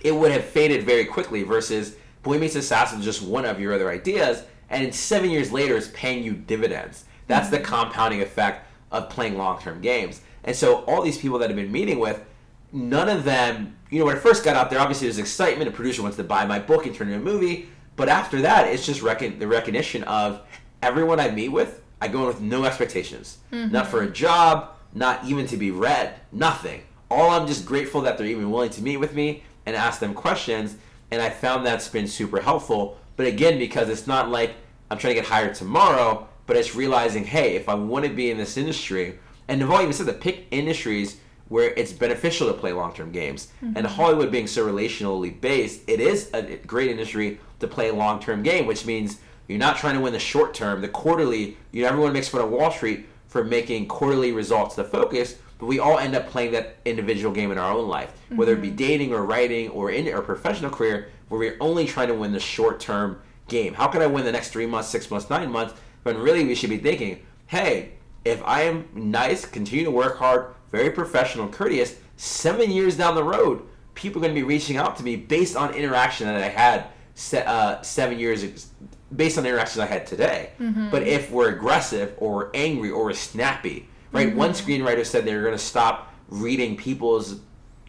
It would have faded very quickly versus Boy Meets Assassin is just one of your other ideas, and seven years later is paying you dividends. That's mm-hmm. the compounding effect of playing long term games. And so all these people that I've been meeting with, none of them, you know, when I first got out there, obviously there's excitement. A producer wants to buy my book and turn it into a movie. But after that, it's just the recognition of everyone I meet with, I go in with no expectations. Mm-hmm. Not for a job, not even to be read, nothing. all I'm just grateful that they're even willing to meet with me and ask them questions. And I found that's been super helpful. But again, because it's not like I'm trying to get hired tomorrow, but it's realizing, hey, if I want to be in this industry, and Naval even said to pick industries where it's beneficial to play long-term games. Mm-hmm. And Hollywood being so relationally based, it is a great industry to play a long-term game, which means you're not trying to win the short term, the quarterly. You know, everyone makes fun of Wall Street for making quarterly results the focus, but we all end up playing that individual game in our own life, mm-hmm. whether it be mm-hmm. dating or writing or in our professional career, where we're only trying to win the short term game. How can I win the next three months, six months, nine months? But really, we should be thinking, hey, if I am nice, continue to work hard, very professional courteous, seven years down the road, people are going to be reaching out to me based on interaction that I had se- uh, seven years based on the interactions I had today. Mm-hmm. But if we're aggressive or we're angry or we're snappy, right? Mm-hmm. One screenwriter said they were going to stop reading people's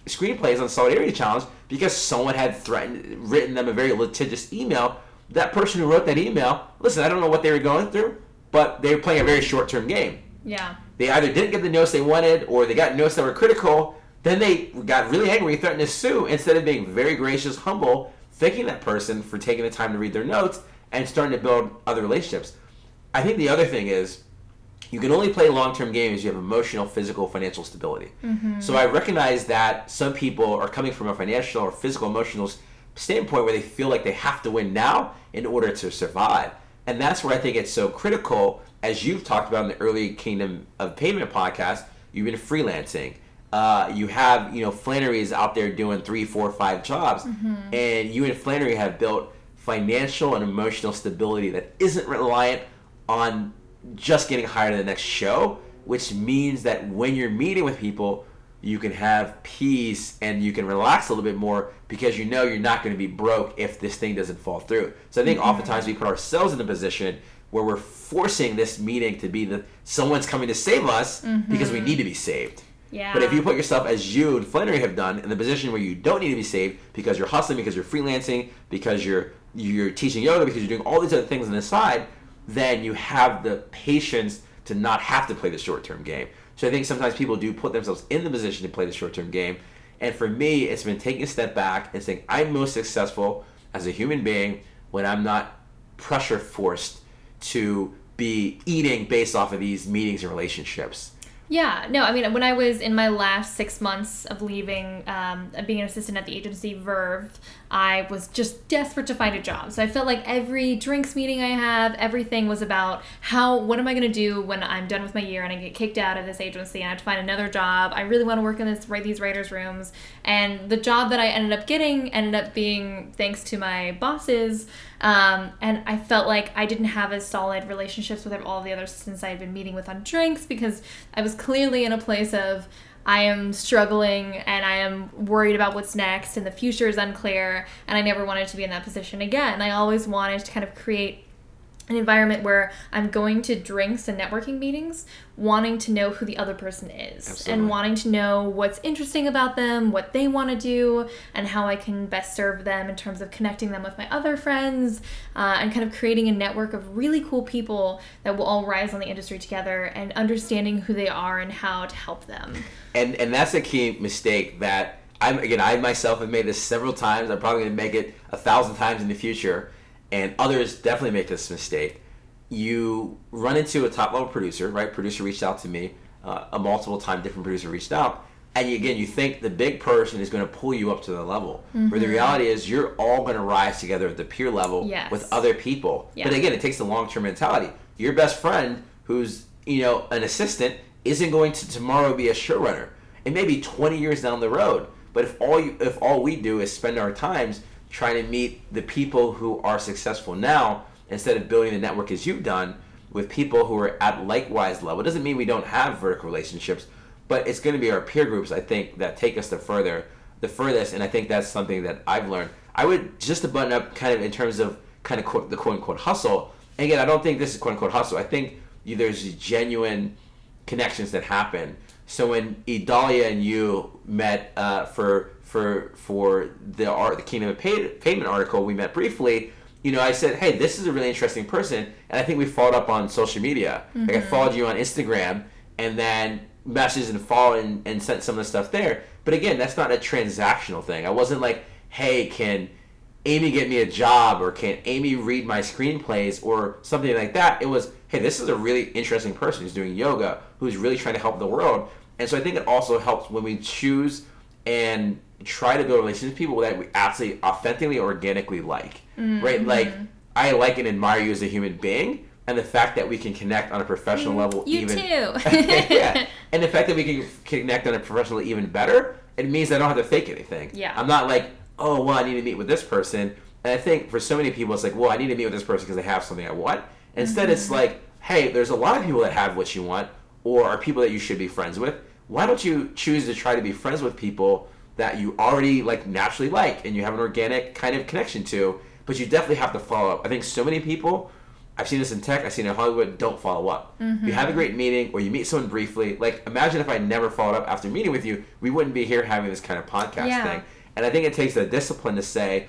screenplays on Solidarity Challenge because someone had threatened, written them a very litigious email. That person who wrote that email, listen, I don't know what they were going through, but they were playing a very short-term game. Yeah. They either didn't get the notes they wanted, or they got notes that were critical. Then they got really angry, threatened to sue, instead of being very gracious, humble, thanking that person for taking the time to read their notes and starting to build other relationships. I think the other thing is you can only play long-term games if you have emotional, physical, financial stability. Mm-hmm. So I recognize that some people are coming from a financial or physical, emotional standpoint where they feel like they have to win now in order to survive. And that's where I think it's so critical, as you've talked about in the early Kingdom of Pavement podcast, you've been freelancing. Uh, you have, you know, Flannery's out there doing three, four, five jobs, mm-hmm. and you and Flannery have built financial and emotional stability that isn't reliant on just getting hired in the next show, which means that when you're meeting with people, you can have peace and you can relax a little bit more because you know you're not going to be broke if this thing doesn't fall through. So I think mm-hmm. oftentimes we put ourselves in a position where we're forcing this meeting to be that someone's coming to save us mm-hmm. because we need to be saved. Yeah. But if you put yourself as you and Flannery have done in the position where you don't need to be saved because you're hustling, because you're freelancing, because you're you're teaching yoga because you're doing all these other things on the side, then you have the patience to not have to play the short term game. So I think sometimes people do put themselves in the position to play the short term game. And for me, it's been taking a step back and saying, I'm most successful as a human being when I'm not pressure forced to be eating based off of these meetings and relationships. Yeah, no, I mean, when I was in my last six months of leaving, um, being an assistant at the agency Verve, I was just desperate to find a job. So I felt like every drinks meeting I have, everything was about how, what am I going to do when I'm done with my year and I get kicked out of this agency and I have to find another job. I really want to work in this, write these writers' rooms. And the job that I ended up getting ended up being thanks to my bosses. Um, and I felt like I didn't have as solid relationships with all the other assistants I had been meeting with on drinks because I was clearly in a place of I am struggling and I am worried about what's next and the future is unclear and I never wanted to be in that position again. I always wanted to kind of create an environment where I'm going to drinks and networking meetings wanting to know who the other person is Absolutely. and wanting to know what's interesting about them, what they want to do, and how I can best serve them in terms of connecting them with my other friends uh, and kind of creating a network of really cool people that will all rise on the industry together and understanding who they are and how to help them. And and that's a key mistake that I'm again I myself have made this several times. I'm probably going to make it a thousand times in the future and others definitely make this mistake. You run into a top level producer, right? Producer reached out to me, uh, a multiple time different producer reached out, and you, again, you think the big person is going to pull you up to the level. Mm-hmm. Where the reality is, you're all going to rise together at the peer level yes. with other people. Yeah. But again, it takes the long term mentality. Your best friend, who's you know an assistant, isn't going to tomorrow be a showrunner. It may be 20 years down the road. But if all you, if all we do is spend our times trying to meet the people who are successful now instead of building the network as you've done with people who are at likewise level. It doesn't mean we don't have vertical relationships, but it's going to be our peer groups, I think, that take us the further, the furthest. And I think that's something that I've learned. I would just to button up kind of in terms of kind of quote, the quote unquote hustle. And again, I don't think this is quote unquote hustle. I think there's genuine connections that happen. So when Idalia and you met uh, for for for the art the Kingdom of Pavement article we met briefly you know i said hey this is a really interesting person and i think we followed up on social media mm-hmm. like i mm-hmm. followed you on instagram and then messaged and followed and, and sent some of the stuff there But again, that's not a transactional thing. I wasn't like, hey, can Amy get me a job or can Amy read my screenplays or something like that. It was, hey, this is a really interesting person who's doing yoga, who's really trying to help the world. And so I think it also helps when we choose and try to build relationships with people that we absolutely authentically, organically like. Mm-hmm. Right? Like, I like and admire you as a human being. And the fact that we can connect on a professional mm, level, you even too, yeah, and the fact that we can connect on a professional even better, it means I don't have to fake anything. Yeah, I'm not like, oh, well, I need to meet with this person. And I think for so many people, it's like, well, I need to meet with this person because they have something I want. Instead, mm-hmm. it's like, hey, there's a lot of people that have what you want or are people that you should be friends with. Why don't you choose to try to be friends with people that you already like naturally like and you have an organic kind of connection to, but you definitely have to follow up. I think so many people I've seen this in tech. I've seen it in Hollywood. Don't follow up. Mm-hmm. You have a great meeting, or you meet someone briefly. Like, imagine if I never followed up after meeting with you. We wouldn't be here having this kind of podcast yeah. thing. And I think it takes the discipline to say,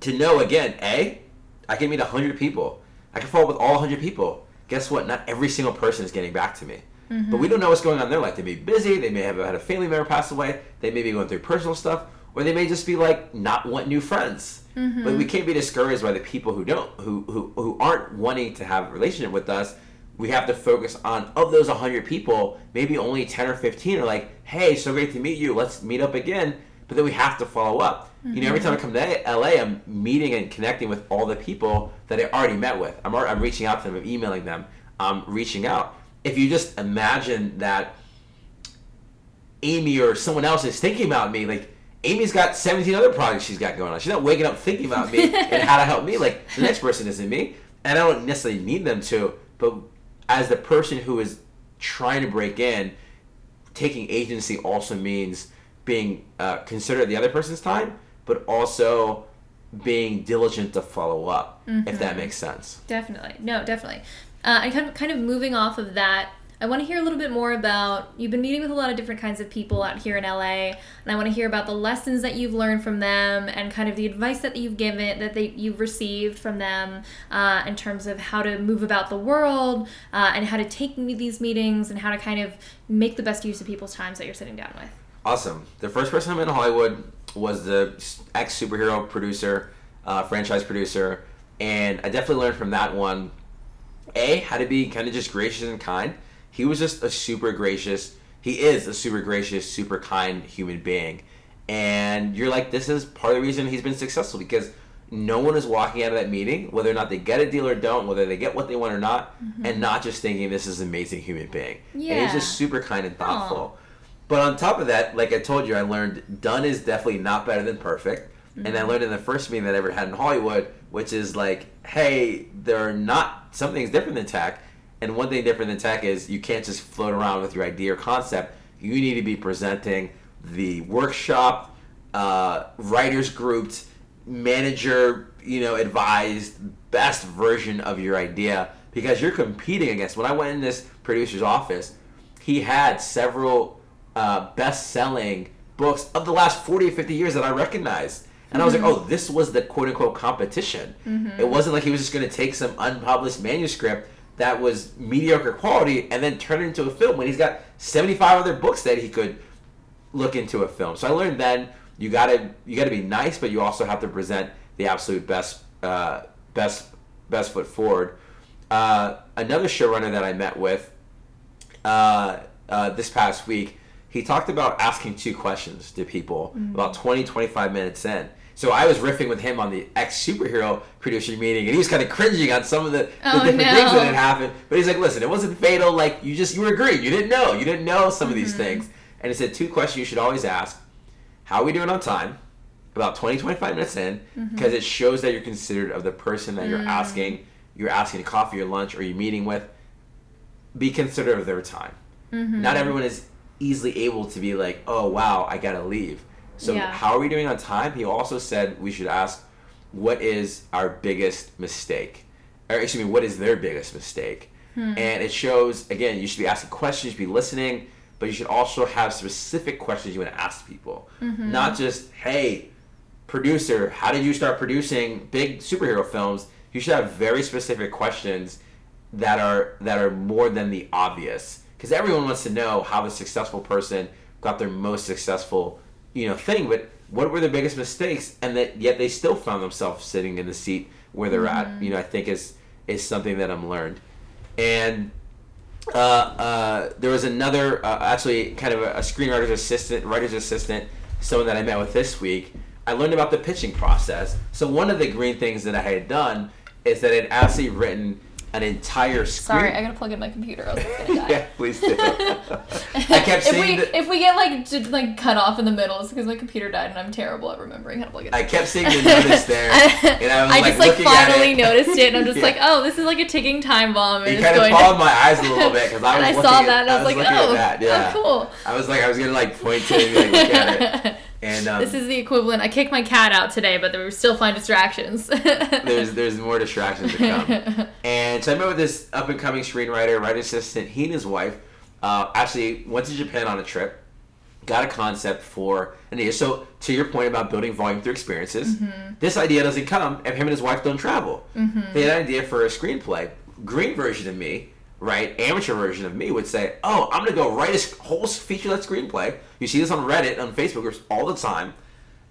to know again, A, I can meet 100 people. I can follow up with all 100 people. Guess what? Not every single person is getting back to me. Mm-hmm. But we don't know what's going on in their life. They may be busy. They may have had a family member pass away. They may be going through personal stuff. Or they may just be like, not want new friends. Mm-hmm. But we can't be discouraged by the people who don't, who, who, who aren't wanting to have a relationship with us we have to focus on of those 100 people maybe only 10 or 15 are like hey so great to meet you let's meet up again but then we have to follow up. Mm-hmm. You know, every time I come to LA, I'm meeting and connecting with all the people that I already met with. I'm, I'm reaching out to them, I'm emailing them, I'm reaching out. If you just imagine that Amy or someone else is thinking about me, like Amy's got 17 other projects she's got going on. She's not waking up thinking about me and how to help me. Like the next person isn't me, and I don't necessarily need them to. But as the person who is trying to break in, taking agency also means being uh, considerate the other person's time, but also being diligent to follow up, mm-hmm. if that mm-hmm. makes sense. Definitely. No, definitely. Uh, and kind of, kind of moving off of that, I want to hear a little bit more about you've been meeting with a lot of different kinds of people out here in LA, and I want to hear about the lessons that you've learned from them and kind of the advice that you've given that they you've received from them uh, in terms of how to move about the world uh, and how to take these meetings and how to kind of make the best use of people's times that you're sitting down with. Awesome. The first person I met in Hollywood was the ex superhero producer, uh, franchise producer, and I definitely learned from that one. A, how to be kind of just gracious and kind. He was just a super gracious. He is a super gracious, super kind human being, and you're like, this is part of the reason he's been successful because no one is walking out of that meeting, whether or not they get a deal or don't, whether they get what they want or not, mm-hmm. and not just thinking this is an amazing human being. Yeah. And he's just super kind and thoughtful. Aww. But on top of that, like I told you, I learned done is definitely not better than perfect. Mm-hmm. And I mm-hmm. learned in the first meeting that I ever had in Hollywood, which is like, hey, there are not some things different than tech. And one thing different than tech is you can't just float around with your idea or concept. You need to be presenting the workshop, uh, writers grouped, manager, you know, advised best version of your idea because you're competing against. When I went in this producer's office, he had several uh, best-selling books of the last 40 or 50 years that I recognized. And mm-hmm. I was like, mm-hmm. oh, this was the quote unquote competition. Mm-hmm. It wasn't like he was just going to take some unpublished manuscript that was mediocre quality and then turn it into a film when he's got 75 other books that he could look into a film. So I learned then you gotta you gotta be nice, but you also have to present the absolute best uh, best best foot forward. Uh, another showrunner that I met with uh, uh this past week he talked about asking two questions to people mm-hmm. about 20, 25 minutes in. So I was riffing with him on the ex superhero producer meeting, and he was kind of cringing on some of the, the oh, different no. things that had happened. But he's like, "Listen, it wasn't fatal. Like you just you were agreeing. You didn't know. You didn't know some mm-hmm. of these mm-hmm. things." And he said two questions you should always ask: How are we doing on time? About 20, 25 minutes in, because mm-hmm. it shows that you're considerate of the person that you're mm. asking. You're asking to coffee or lunch, or you're meeting with. Be considerate of their time. Mm-hmm. Not everyone is easily able to be like, oh wow, I gotta leave. So yeah. how are we doing on time? He also said we should ask, what is our biggest mistake? Or excuse me, what is their biggest mistake? Hmm. And it shows again, you should be asking questions, you should be listening, but you should also have specific questions you want to ask people. Mm-hmm. Not just, hey, producer, how did you start producing big superhero films? You should have very specific questions that are that are more than the obvious because everyone wants to know how the successful person got their most successful, you know, thing. But what were their biggest mistakes, and that yet they still found themselves sitting in the seat where they're mm-hmm. at. You know, I think is is something that I'm learned, and. Uh, uh, there was another, uh, actually, kind of a, a screenwriter's assistant, writer's assistant, someone that I met with this week. I learned about the pitching process. So one of the green things that I had done is that I'd actually written an entire screen. Sorry, I gotta plug in my computer. Else it's gonna die. yeah, please do. I kept saying if we if we get like like cut off in the middle, it's because my computer died and I'm terrible at remembering how to plug it. In. I kept seeing the notice there, and I was I like just like finally noticed it, and I'm just yeah. like, oh, this is like a ticking time bomb. And it kind of to... my eyes a little bit because I was. I saw that, and I was, I was like, oh, that. Oh, yeah. oh, cool. I was like, I was gonna like point to it and like, look at it. And um, this is the equivalent. I kicked my cat out today, but there were still fine distractions. there's there's more distractions to come. and so I met with this up and coming screenwriter, writer assistant. He and his wife uh, actually went to Japan on a trip, got a concept for an idea. So to your point about building volume through experiences, mm-hmm. this idea doesn't come if him and his wife don't travel. Mm-hmm. They had an idea for a screenplay. Green version of me right, amateur version of me would say, "Oh, I'm gonna go write a whole feature-length screenplay." You see this on Reddit, on Facebook groups all the time,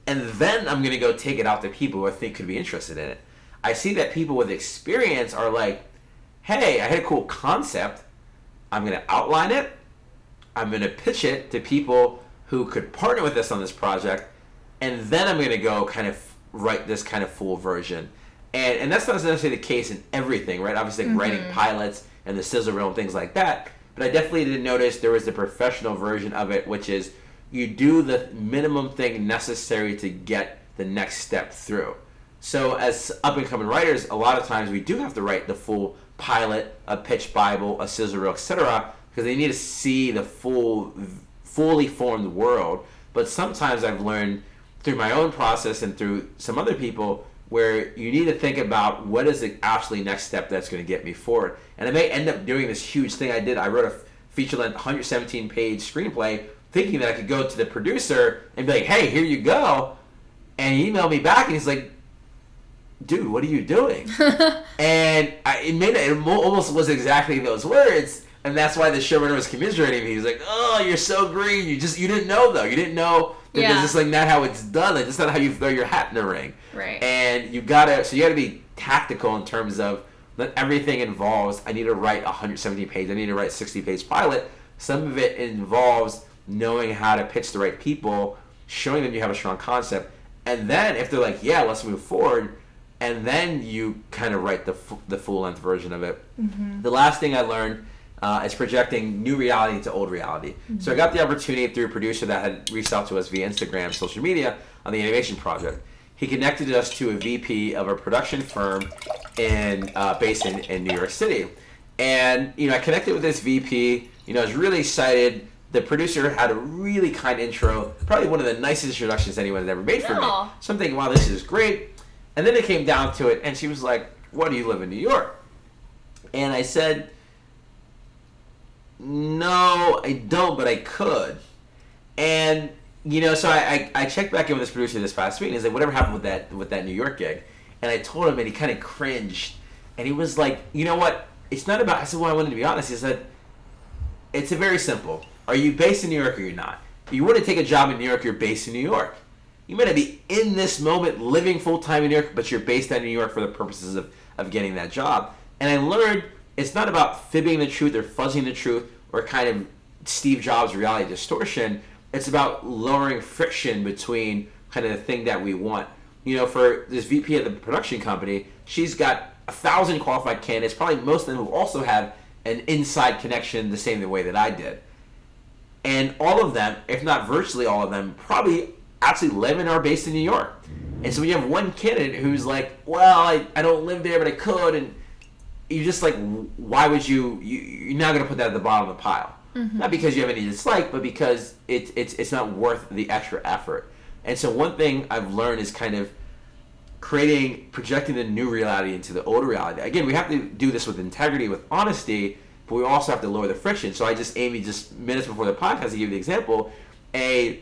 and then I'm gonna go take it out to people who I think could be interested in it. I see that people with experience are like, "Hey, I had a cool concept. I'm gonna outline it. I'm gonna pitch it to people who could partner with us on this project, and then I'm gonna go kind of write this kind of full version." And, and that's not necessarily the case in everything, right? Obviously, like mm-hmm. writing pilots and the sizzle reel and things like that. But I definitely did notice there was the professional version of it, which is you do the minimum thing necessary to get the next step through. So as up and coming writers, a lot of times we do have to write the full pilot, a pitch bible, a sizzle reel, etc., because they need to see the full, fully formed world. But sometimes I've learned through my own process and through some other people where you need to think about what is the absolutely next step that's going to get me forward. And I may end up doing this huge thing I did. I wrote a feature length 117 page screenplay thinking that I could go to the producer and be like, hey, here you go. And he emailed me back and he's like, dude, what are you doing? and I, it made it, it almost was exactly those words. And that's why the showrunner was commiserating me. He's like, "Oh, you're so green. You just you didn't know though. You didn't know yeah. this is like not how it's done. Like that's not how you throw your hat in the ring. Right. And you gotta so you gotta be tactical in terms of that everything involves. I need to write 170 page. I need to write 60 page pilot. Some of it involves knowing how to pitch the right people, showing them you have a strong concept, and then if they're like, yeah, let's move forward, and then you kind of write the f- the full length version of it. Mm-hmm. The last thing I learned uh, is projecting new reality into old reality. Mm-hmm. So I got the opportunity through a producer that had reached out to us via Instagram, social media on the animation project. He connected us to a VP of a production firm in uh, based in, in New York City, and you know I connected with this VP. You know I was really excited. The producer had a really kind intro, probably one of the nicest introductions anyone had ever made for me. So I'm thinking, wow, this is great. And then it came down to it, and she was like, "What do you live in New York?" And I said, no, I don't, but I could. And you know, so I, I, I checked back in with this producer this past week, and he's like, "Whatever happened with that with that New York gig?" And I told him, and he kind of cringed, and he was like, "You know what? It's not about." I said, "Well, I wanted to be honest." He said, "It's a very simple. Are you based in New York or you're not? If you want to take a job in New York, you're based in New York. You may not be in this moment living full time in New York, but you're based out of New York for the purposes of of getting that job." And I learned it's not about fibbing the truth or fuzzing the truth or kind of Steve Jobs reality distortion. It's about lowering friction between kind of the thing that we want. You know, for this VP of the production company, she's got a thousand qualified candidates, probably most of them who also have an inside connection the same way that I did. And all of them, if not virtually all of them, probably actually live and are based in New York. And so when you have one candidate who's like, well, I, I don't live there, but I could, and you just like why would you, you you're not going to put that at the bottom of the pile. Mm-hmm. not because you have any dislike but because it, it's it's not worth the extra effort. And so one thing i've learned is kind of creating projecting the new reality into the old reality. Again we have to do this with integrity with honesty but we also have to lower the friction. So i just amy just minutes before the podcast to give you the example a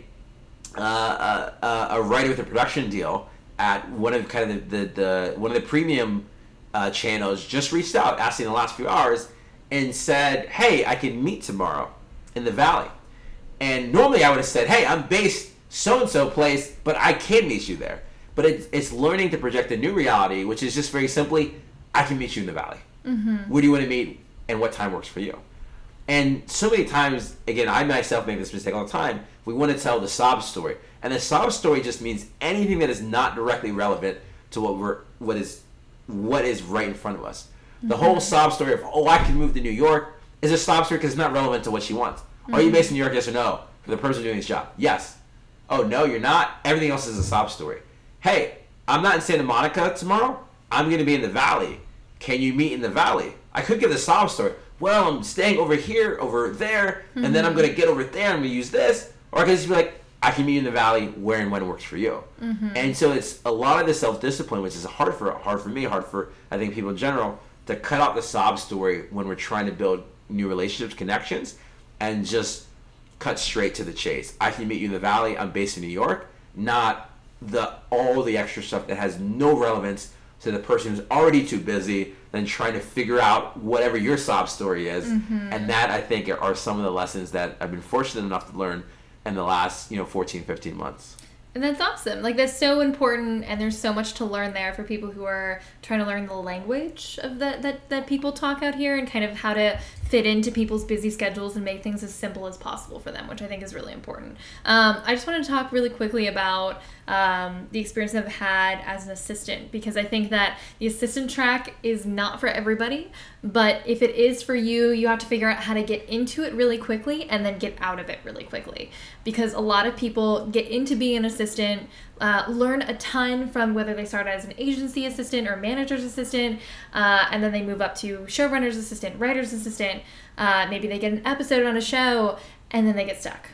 uh, a, a writer with a production deal at one of kind of the, the, the one of the premium uh, channels just reached out, asking the last few hours, and said, "Hey, I can meet tomorrow in the Valley." And normally I would have said, hey, I'm based so and so place, but I can meet you there. But it's, it's learning to project a new reality, which is just very simply, I can meet you in the valley. Mm-hmm. Where do you want to meet and what time works for you? And so many times, again, I myself make this mistake all the time. We want to tell the sob story, and the sob story just means anything that is not directly relevant to what we're what is what is right in front of us. The mm-hmm. whole sob story of oh I can move to New York is a sob story because it's not relevant to what she wants. Mm-hmm. Are you mm-hmm. based in New York? Yes or no? For the person doing this job, yes. Oh no, you're not. Everything else is a sob story. Hey, I'm not in Santa Monica tomorrow. I'm going to be in the Valley. Can you meet in the Valley? I could give the sob story well, I'm staying over here, over there, mm-hmm. and then I'm gonna get over there. I'm gonna use this, or I could just be like, I can meet you in the valley where and when it works for you. Mm-hmm. And so it's a lot of the self discipline, which is hard for hard for me, hard for I think people in general to cut out the sob story when we're trying to build new relationships, connections, and just cut straight to the chase. I can meet you in the valley. I'm based in New York, not the all the extra stuff that has no relevance to the person who's already too busy than trying to figure out whatever your sob story is. Mm-hmm. And that I think are some of the lessons that I've been fortunate enough to learn in the last, you know, 14, 15 months. And that's awesome. Like that's so important and there's so much to learn there for people who are trying to learn the language of that that, that people talk out here and kind of how to fit into people's busy schedules and make things as simple as possible for them, which I think is really important. Um, I just want to talk really quickly about um, the experience I've had as an assistant because I think that the assistant track is not for everybody, but if it is for you, you have to figure out how to get into it really quickly and then get out of it really quickly because a lot of people get into being an assistant uh, learn a ton from whether they start as an agency assistant or manager's assistant, uh, and then they move up to showrunner's assistant, writer's assistant. Uh, maybe they get an episode on a show, and then they get stuck.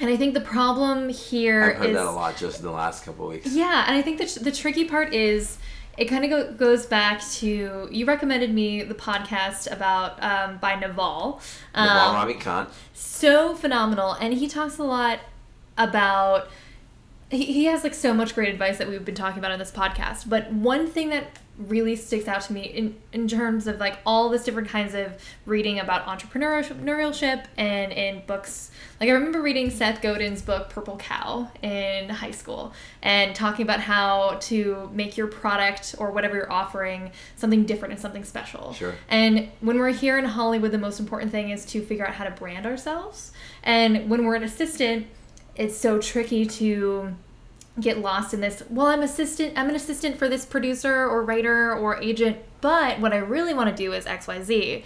And I think the problem here I've heard is, that a lot just in the last couple weeks. Yeah, and I think that the tricky part is it kind of go, goes back to you recommended me the podcast about um, by Naval. Um, Naval Ravikant. So phenomenal, and he talks a lot about he, he has like so much great advice that we've been talking about in this podcast. But one thing that really sticks out to me in, in terms of like all this different kinds of reading about entrepreneurship and in books. Like I remember reading Seth Godin's book Purple Cow in high school and talking about how to make your product or whatever you're offering something different and something special. Sure. And when we're here in Hollywood, the most important thing is to figure out how to brand ourselves. And when we're an assistant, it's so tricky to get lost in this well i'm assistant i'm an assistant for this producer or writer or agent but what i really want to do is xyz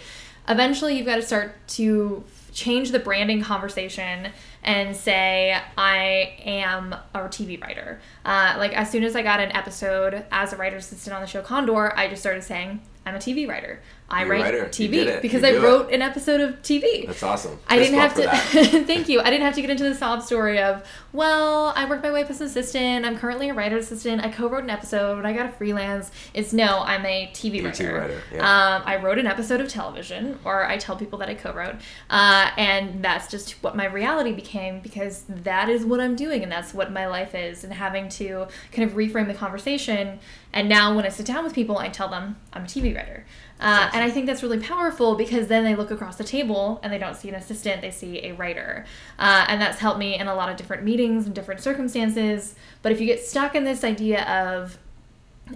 eventually you've got to start to change the branding conversation and say I am a TV writer. Uh, like as soon as I got an episode as a writer assistant on the show Condor, I just started saying I'm a TV writer. I write TV because I wrote it. an episode of TV. That's awesome. I didn't have to. thank you. I didn't have to get into the sob story of, well, I worked my way up as an assistant. I'm currently a writer's assistant. I co-wrote an episode. I got a freelance. It's no, I'm a TV writer. TV writer. Yeah. Um, I wrote an episode of television, or I tell people that I co-wrote, uh, and that's just what my reality became because that is what I'm doing and that's what my life is. And having to kind of reframe the conversation. And now when I sit down with people, I tell them I'm a TV writer. Uh, and I think that's really powerful because then they look across the table and they don't see an assistant, they see a writer. Uh, and that's helped me in a lot of different meetings and different circumstances. But if you get stuck in this idea of,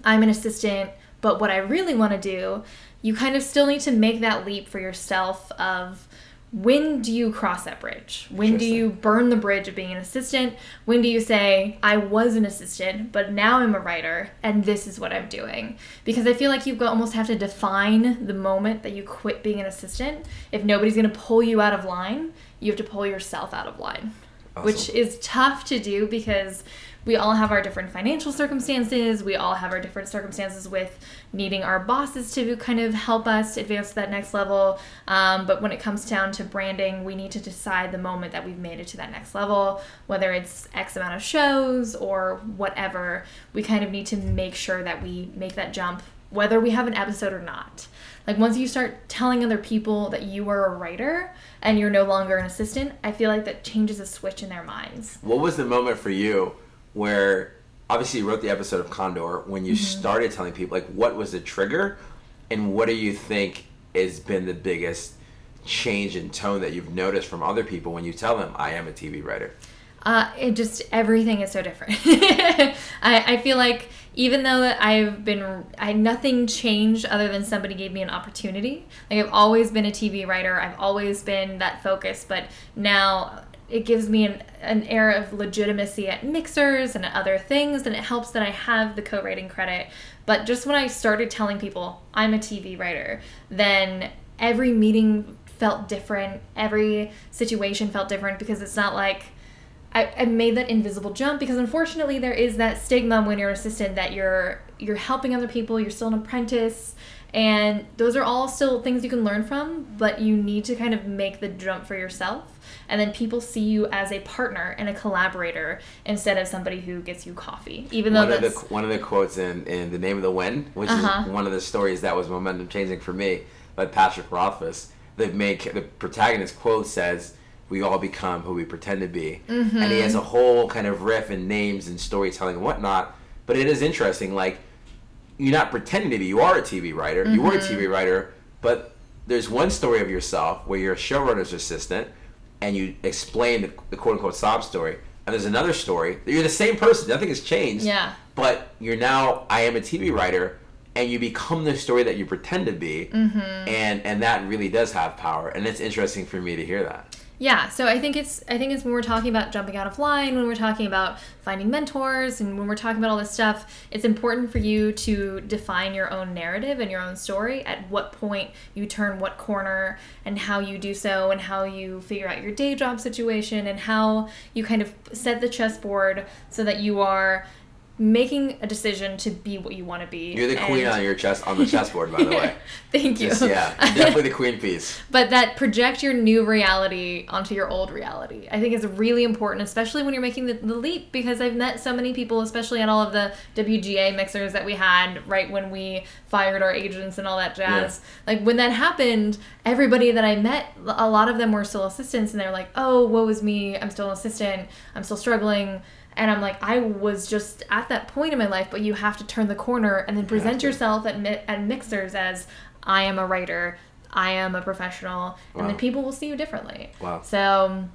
I'm an assistant, but what I really want to do, you kind of still need to make that leap for yourself of, when do you cross that bridge? When do you burn the bridge of being an assistant? When do you say, I was an assistant, but now I'm a writer and this is what I'm doing? Because I feel like you almost have to define the moment that you quit being an assistant. If nobody's going to pull you out of line, you have to pull yourself out of line, awesome. which is tough to do because we all have our different financial circumstances. We all have our different circumstances with needing our bosses to kind of help us advance to that next level. Um, but when it comes down to branding, we need to decide the moment that we've made it to that next level, whether it's X amount of shows or whatever. We kind of need to make sure that we make that jump, whether we have an episode or not. Like once you start telling other people that you are a writer and you're no longer an assistant, I feel like that changes a switch in their minds. What was the moment for you where obviously you wrote the episode of Condor when you mm-hmm. started telling people like what was the trigger and what do you think has been the biggest change in tone that you've noticed from other people when you tell them I am a TV writer? Uh, it just everything is so different. I, I feel like even though I've been, I nothing changed other than somebody gave me an opportunity. Like I've always been a TV writer. I've always been that focus, but now it gives me an, an air of legitimacy at mixers and at other things, and it helps that I have the co-writing credit. But just when I started telling people I'm a TV writer, then every meeting felt different. Every situation felt different because it's not like I, I made that invisible jump because unfortunately there is that stigma when you're an assistant that you're you're helping other people, you're still an apprentice, and those are all still things you can learn from, but you need to kind of make the jump for yourself. And then people see you as a partner and a collaborator instead of somebody who gets you coffee. Even though one that's of the one of the quotes in, in the name of the wind, which uh-huh. is one of the stories that was momentum changing for me, by Patrick Rothfuss. The main the protagonist quote says, we all become who we pretend to be. Mm-hmm. And he has a whole kind of riff and names and storytelling and whatnot. But it is interesting, like, you're not pretending to be. You are a TV writer. Mm-hmm. You were a TV mm-hmm. writer, but there's one story of yourself where you're a showrunner's assistant and you explain the, the quote unquote sob story. And there's another story. that You're the same person. Nothing has changed. Yeah. But you're now, I am a TV writer, and you become the story that you pretend to be. Mm-hmm. And, and that really does have power. And it's interesting for me to hear that. Yeah, so I think it's I think it's when we're talking about jumping out of line, when we're talking about finding mentors, and when we're talking about all this stuff, it's important for you to define your own narrative and your own story. At what point you turn what corner, and how you do so, and how you figure out your day job situation, and how you kind of set the chessboard so that you are making a decision to be what you want to be. You're the queen on your chess on the chessboard, by the way. Thank you. Just, yeah, definitely the queen piece. But that project your new reality onto your old reality, I think is really important, especially when you're making the, the leap. Because I've met so many people, especially at all of the WGA mixers that we had right when we fired our agents and all that jazz. Yeah. Like when that happened, everybody that I met, a lot of them were still assistants, and they're like, "Oh, woe is me! I'm still an assistant. I'm still struggling." And I'm like, I was just at that point in my life, but you have to turn the corner and then present yourself at, mi- at mixers as I am a writer, I am a professional, wow. and then people will see you differently. Wow. So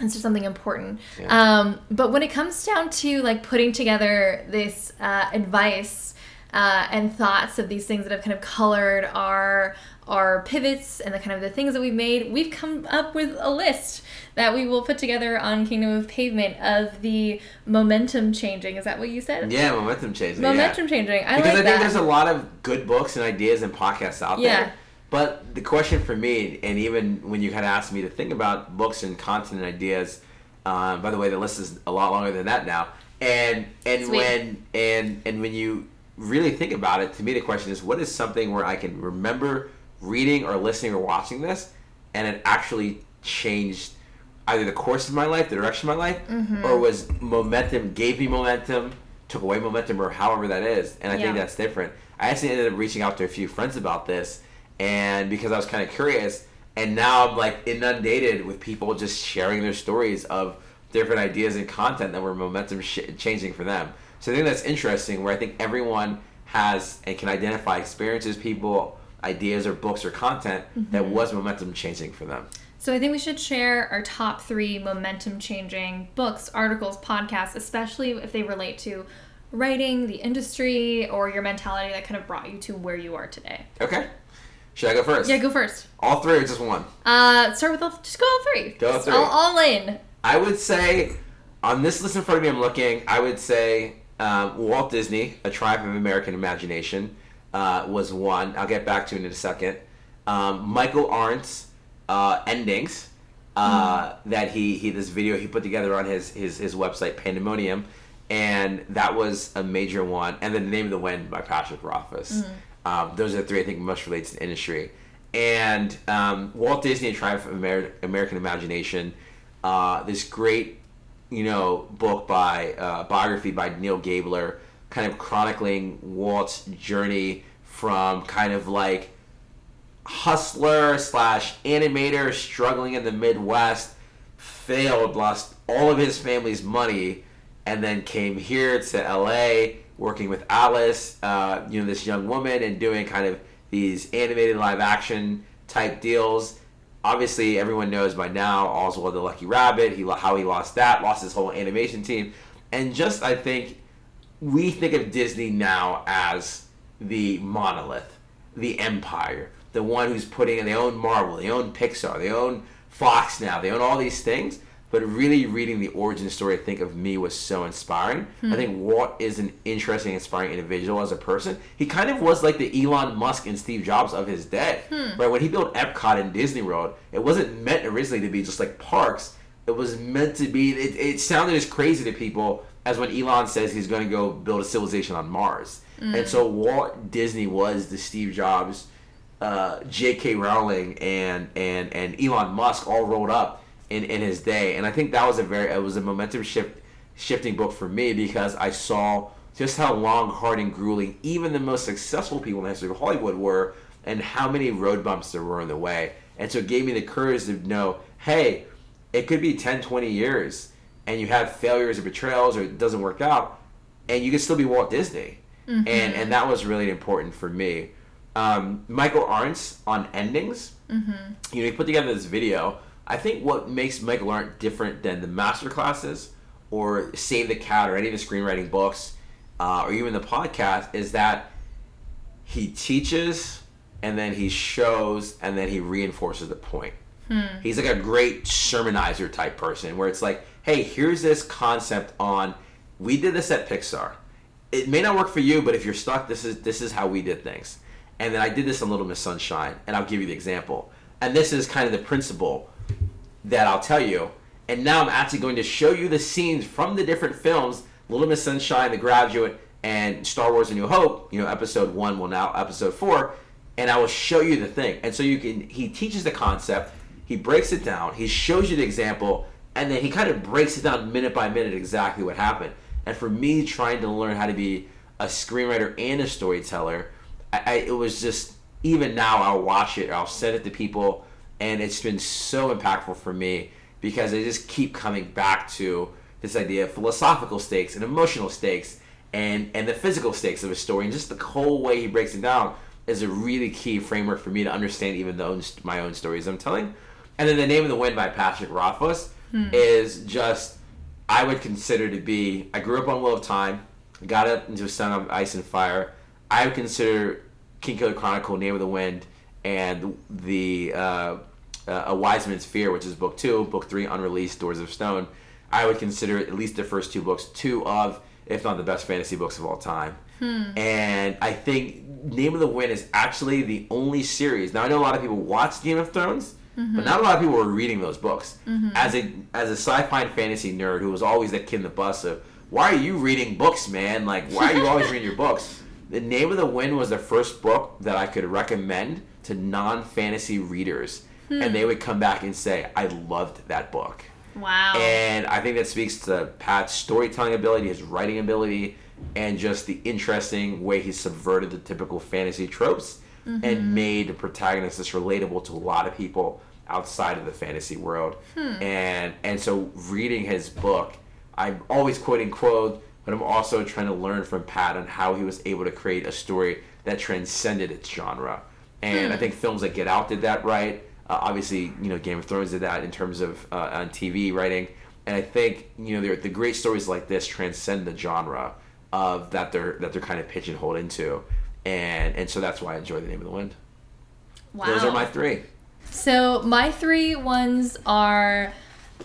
it's just something important. Yeah. Um, but when it comes down to like putting together this uh, advice uh, and thoughts of these things that have kind of colored our our pivots and the kind of the things that we've made, we've come up with a list that we will put together on Kingdom of Pavement of the momentum changing. Is that what you said? Yeah, momentum changing. Momentum yeah. changing. I because like I think that. there's a lot of good books and ideas and podcasts out yeah. there. But the question for me, and even when you kind of asked me to think about books and content and ideas, uh, by the way, the list is a lot longer than that now. And and Sweet. when and and when you really think about it, to me the question is, what is something where I can remember reading or listening or watching this, and it actually changed either the course of my life, the direction of my life, mm-hmm. or was momentum gave me momentum, took away momentum, or however that is. And I yeah. think that's different. I actually ended up reaching out to a few friends about this, and because I was kind of curious, and now I'm like inundated with people just sharing their stories of different ideas and content that were momentum sh- changing for them. So I think that's interesting, where I think everyone has and can identify experiences, people, ideas, or books or content mm-hmm. that was momentum changing for them. So I think we should share our top three momentum changing books, articles, podcasts, especially if they relate to writing, the industry, or your mentality that kind of brought you to where you are today. Okay. Should I go first? Yeah, go first. All three or just one? Uh, start with all, just go all three. Go all three. All, all in. I would say on this list in front of me, I'm looking. I would say um, Walt Disney, A Triumph of American Imagination, uh, was one. I'll get back to it in a second. Um, Michael Arndt's uh, endings uh, mm. that he he this video he put together on his his his website Pandemonium, and that was a major one. And then the name of the wind by Patrick Rothfuss. Mm. Um, those are the three I think most relates to the industry. And um, Walt Disney, Triumph of Amer- American Imagination, uh, this great, you know, book by uh, biography by Neil Gabler, kind of chronicling Walt's journey from kind of like hustler slash animator struggling in the Midwest, failed, lost all of his family's money, and then came here to LA working with Alice, uh, you know, this young woman, and doing kind of these animated live action type deals. obviously everyone knows by now Oswald the Lucky Rabbit. He how he lost that, lost his whole animation team, and just I think we think of Disney now as the monolith, the empire, the one who's putting in. They own Marvel, they own Pixar, they own Fox now, they own all these things. But really reading the origin story, I think of me was so inspiring. Hmm. I think Walt is an interesting, inspiring individual as a person. He kind of was like the Elon Musk and Steve Jobs of his day. Hmm. Right when he built Epcot and Disney World, it wasn't meant originally to be just like parks. It was meant to be. It, it sounded as crazy to people as when Elon says he's going to go build a civilization on Mars. Mm. And so Walt Disney was the Steve Jobs, uh, J.K. Rowling, and and and Elon Musk all rolled up in, in his day. And I think that was a very it was a momentum shift shifting book for me because I saw just how long, hard, and grueling even the most successful people in the history of Hollywood were, and how many road bumps there were in the way. And so it gave me the courage to know, hey, it could be 10, 20 years, and you have failures or betrayals or it doesn't work out, and you can still be Walt Disney. Mm-hmm. And and that was really important for me. Um, Michael Arndt on endings. Mm-hmm. You know, he put together this video I think what makes Michael Arndt different than the master classes or Save the Cat or any of the screenwriting books uh, or even the podcast is that he teaches and then he shows and then he reinforces the point. Hmm. He's like a great sermonizer type person where it's like, hey, here's this concept on we did this at Pixar. It may not work for you, but if you're stuck, this is this is how we did things. And then I did this on Little Miss Sunshine, and I'll give you the example. And this is kind of the principle that I'll tell you. And now I'm actually going to show you the scenes from the different films Little Miss Sunshine, The Graduate, and Star Wars A New Hope. You know, episode one, well, now episode four. And I will show you the thing. And so you can, he teaches the concept, he breaks it down, he shows you the example, and then he kind of breaks it down minute by minute exactly what happened. And for me, trying to learn how to be a screenwriter and a storyteller, I, I, it was just, even now, I'll watch it, I'll send it to people and it's been so impactful for me because I just keep coming back to this idea of philosophical stakes and emotional stakes and and the physical stakes of a story and just the whole way he breaks it down is a really key framework for me to understand even the own, my own stories I'm telling. And then the name of the wind by Patrick Rothfuss hmm. is just I would consider to be I grew up on Wheel of Time, got up into a Song of Ice and Fire. I would consider King Kingkiller Chronicle, Name of the Wind, and the uh, uh, A Wise Man's Fear, which is book two, book three, unreleased, Doors of Stone. I would consider at least the first two books two of, if not the best fantasy books of all time. Hmm. And I think Name of the Wind is actually the only series. Now I know a lot of people watch Game of Thrones, mm-hmm. but not a lot of people were reading those books. Mm-hmm. As a as a sci-fi and fantasy nerd who was always that kid in the bus of, why are you reading books, man? Like, why are you always reading your books? The Name of the Wind was the first book that I could recommend to non fantasy readers hmm. and they would come back and say, I loved that book. Wow. And I think that speaks to Pat's storytelling ability, his writing ability, and just the interesting way he subverted the typical fantasy tropes mm-hmm. and made the protagonist this relatable to a lot of people outside of the fantasy world. Hmm. And and so reading his book, I'm always quoting quote, but I'm also trying to learn from Pat on how he was able to create a story that transcended its genre. And hmm. I think films like Get Out did that right. Uh, obviously, you know, Game of Thrones did that in terms of uh, on TV writing, and I think you know the great stories like this transcend the genre of that they're that they're kind of pigeonholed into, and and so that's why I enjoy the Name of the Wind. Wow. Those are my three. So my three ones are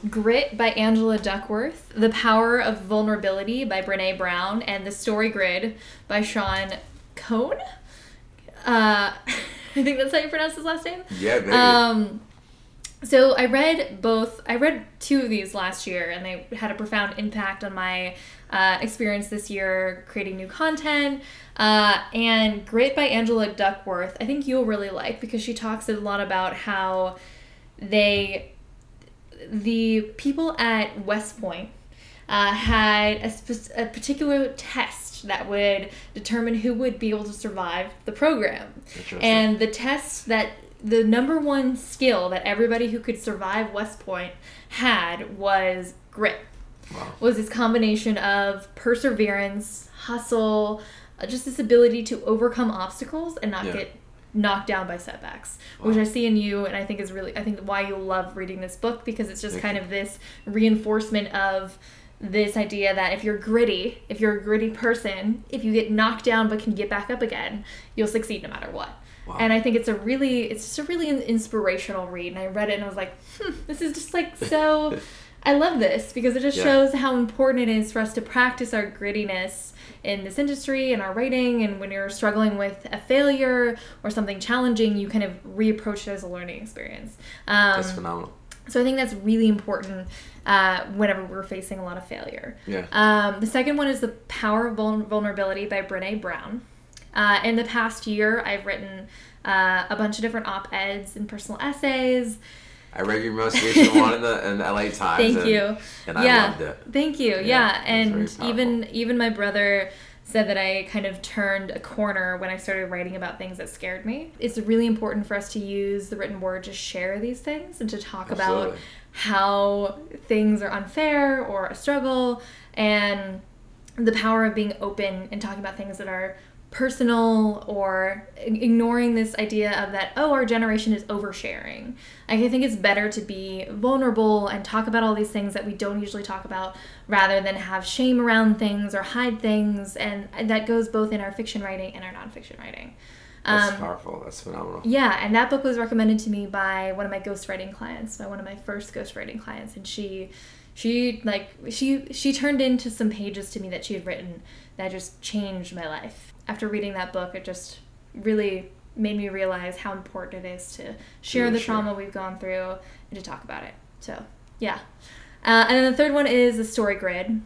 Grit by Angela Duckworth, The Power of Vulnerability by Brene Brown, and The Story Grid by Sean Cohn. Uh, I think that's how you pronounce his last name. Yeah, maybe. Um, so I read both. I read two of these last year, and they had a profound impact on my uh, experience this year creating new content. Uh, and Grit by Angela Duckworth, I think you'll really like because she talks a lot about how they, the people at West Point, uh, had a, spe- a particular test that would determine who would be able to survive the program. And the test that the number one skill that everybody who could survive West Point had was grit. Wow. Was this combination of perseverance, hustle, uh, just this ability to overcome obstacles and not yeah. get knocked down by setbacks, wow. which I see in you, and I think is really I think why you love reading this book because it's just Thank kind you. of this reinforcement of this idea that if you're gritty, if you're a gritty person, if you get knocked down but can get back up again, you'll succeed no matter what. Wow. And I think it's a really, it's just a really inspirational read. And I read it and I was like, hmm, this is just like so. I love this because it just yeah. shows how important it is for us to practice our grittiness in this industry and our writing. And when you're struggling with a failure or something challenging, you kind of reapproach it as a learning experience. Um, that's phenomenal. So I think that's really important uh, whenever we're facing a lot of failure. Yeah. Um, the second one is The Power of Vulnerability by Brene Brown. Uh, in the past year, I've written uh, a bunch of different op eds and personal essays. I read your most recent one in the, in the LA Times. Thank and, you. And I yeah. loved it. Thank you. Yeah, yeah. and even even my brother said that I kind of turned a corner when I started writing about things that scared me. It's really important for us to use the written word to share these things and to talk Absolutely. about how things are unfair or a struggle and the power of being open and talking about things that are personal or ignoring this idea of that oh our generation is oversharing i think it's better to be vulnerable and talk about all these things that we don't usually talk about rather than have shame around things or hide things and that goes both in our fiction writing and our nonfiction writing that's um, powerful. That's phenomenal. Yeah, and that book was recommended to me by one of my ghostwriting clients, by one of my first ghostwriting clients, and she, she like she she turned into some pages to me that she had written that just changed my life. After reading that book, it just really made me realize how important it is to share the sure. trauma we've gone through and to talk about it. So yeah, uh, and then the third one is the story grid,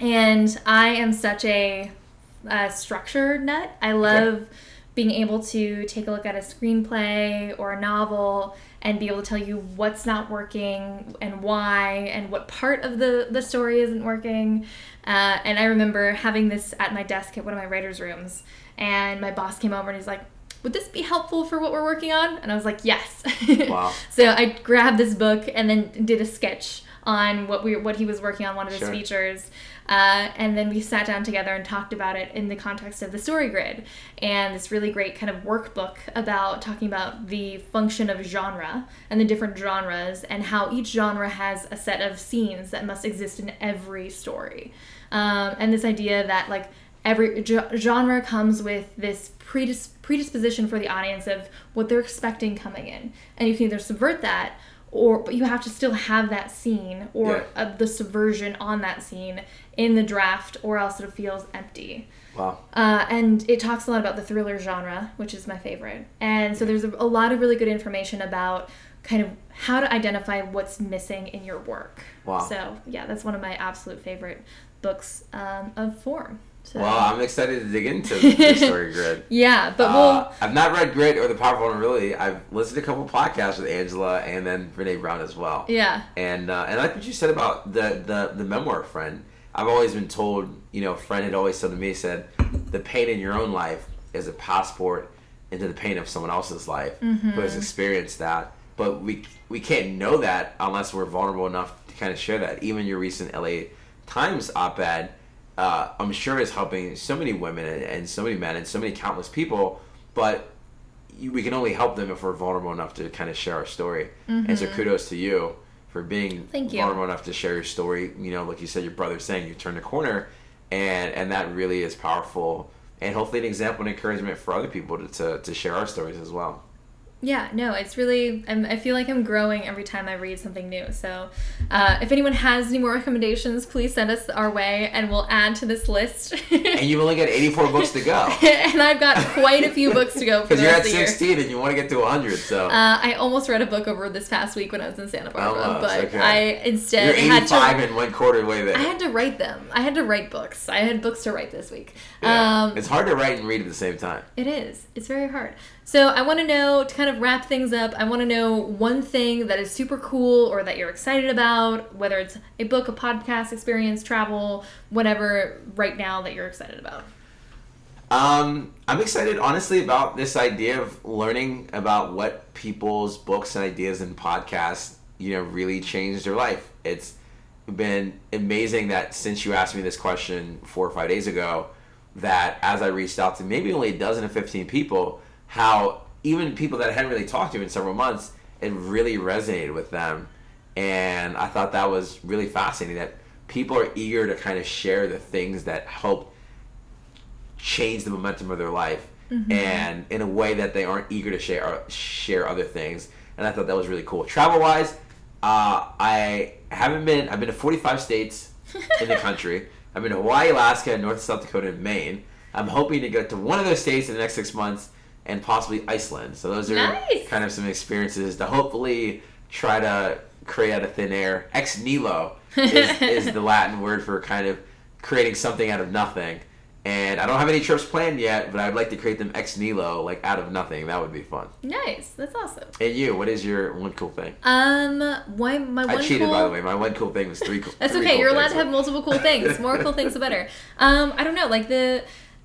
and I am such a, a structure nut. I love. Okay being able to take a look at a screenplay or a novel and be able to tell you what's not working and why and what part of the, the story isn't working. Uh, and I remember having this at my desk at one of my writer's rooms, and my boss came over and he's like, would this be helpful for what we're working on? And I was like, yes. Wow. so I grabbed this book and then did a sketch on what we what he was working on one of his sure. features uh, and then we sat down together and talked about it in the context of the story grid and this really great kind of workbook about talking about the function of genre and the different genres and how each genre has a set of scenes that must exist in every story. Um, and this idea that like every genre comes with this predis- predisposition for the audience of what they're expecting coming in and you can either subvert that or but you have to still have that scene or yeah. uh, the subversion on that scene in the draft or else it feels empty wow uh, and it talks a lot about the thriller genre which is my favorite and so there's a, a lot of really good information about kind of how to identify what's missing in your work wow so yeah that's one of my absolute favorite books um, of form so. Well, I'm excited to dig into the story grid. yeah, but uh, we'll. I've not read Grit or The Powerful One really. I've listened to a couple podcasts with Angela and then Brene Brown as well. Yeah. And uh, and I like what you said about the, the the memoir friend. I've always been told, you know, a friend had always said to me, said, the pain in your own life is a passport into the pain of someone else's life mm-hmm. who has experienced that. But we we can't know that unless we're vulnerable enough to kind of share that. Even your recent LA Times op-ed uh, I'm sure is helping so many women and, and, so many men and so many countless people. But you, we can only help them if we're vulnerable enough to kind of share our story. Mm-hmm. And so mm-hmm. kudos to you for being Thank you. vulnerable enough to share your story. You know, like you said, your brother's saying you turned a corner, and and that really is powerful. And hopefully, an example and encouragement for other people to, to, to share our stories as well. Yeah, no, it's really, I'm, i feel like I'm growing every time I read something new. So uh, if anyone has any more recommendations, please send us our way and we'll add to this list. and you've only got 84 books to go. and I've got quite a few books to go Because you're at 16 and you want to get to 100, so. Uh, I almost read a book over this past week when I was in Santa Barbara, Almost, but okay. I instead you're 85 had to. and one quarter way there. I had to write them. I had to write books. I had books to write this week. Yeah. Um, it's hard to write and read at the same time. It is. It's very hard. So I want to know to kind of wrap things up. I want to know one thing that is super cool or that you're excited about, whether it's a book, a podcast experience, travel, whatever. Right now that you're excited about. Um, I'm excited, honestly, about this idea of learning about what people's books and ideas and podcasts, you know, really changed their life. It's been amazing that since you asked me this question four or five days ago, that as I reached out to maybe only a dozen or 15 people, how even people that I hadn't really talked to in several months, it really resonated with them. And I thought that was really fascinating that people are eager to kind of share the things that help change the momentum of their life mm-hmm. and in a way that they aren't eager to share share other things. And I thought that was really cool. Travel wise, uh, I haven't been. I've been to 45 states in the country. I've been to Hawaii, Alaska, North South Dakota, and Maine. I'm hoping to go to one of those states in the next six months and possibly Iceland. So those are nice. kind of some experiences to hopefully try to create out of thin air. Ex nihilo is, is the Latin word for kind of creating something out of nothing. And I don't have any trips planned yet, but I'd like to create them ex nihilo, like out of nothing. That would be fun. Nice, that's awesome. And you, what is your one cool thing? Um, why my one I cheated cool... by the way. My one cool thing was three. Cool, that's three okay. Cool You're allowed things. to have multiple cool things. More cool things, the better. Um, I don't know, like the.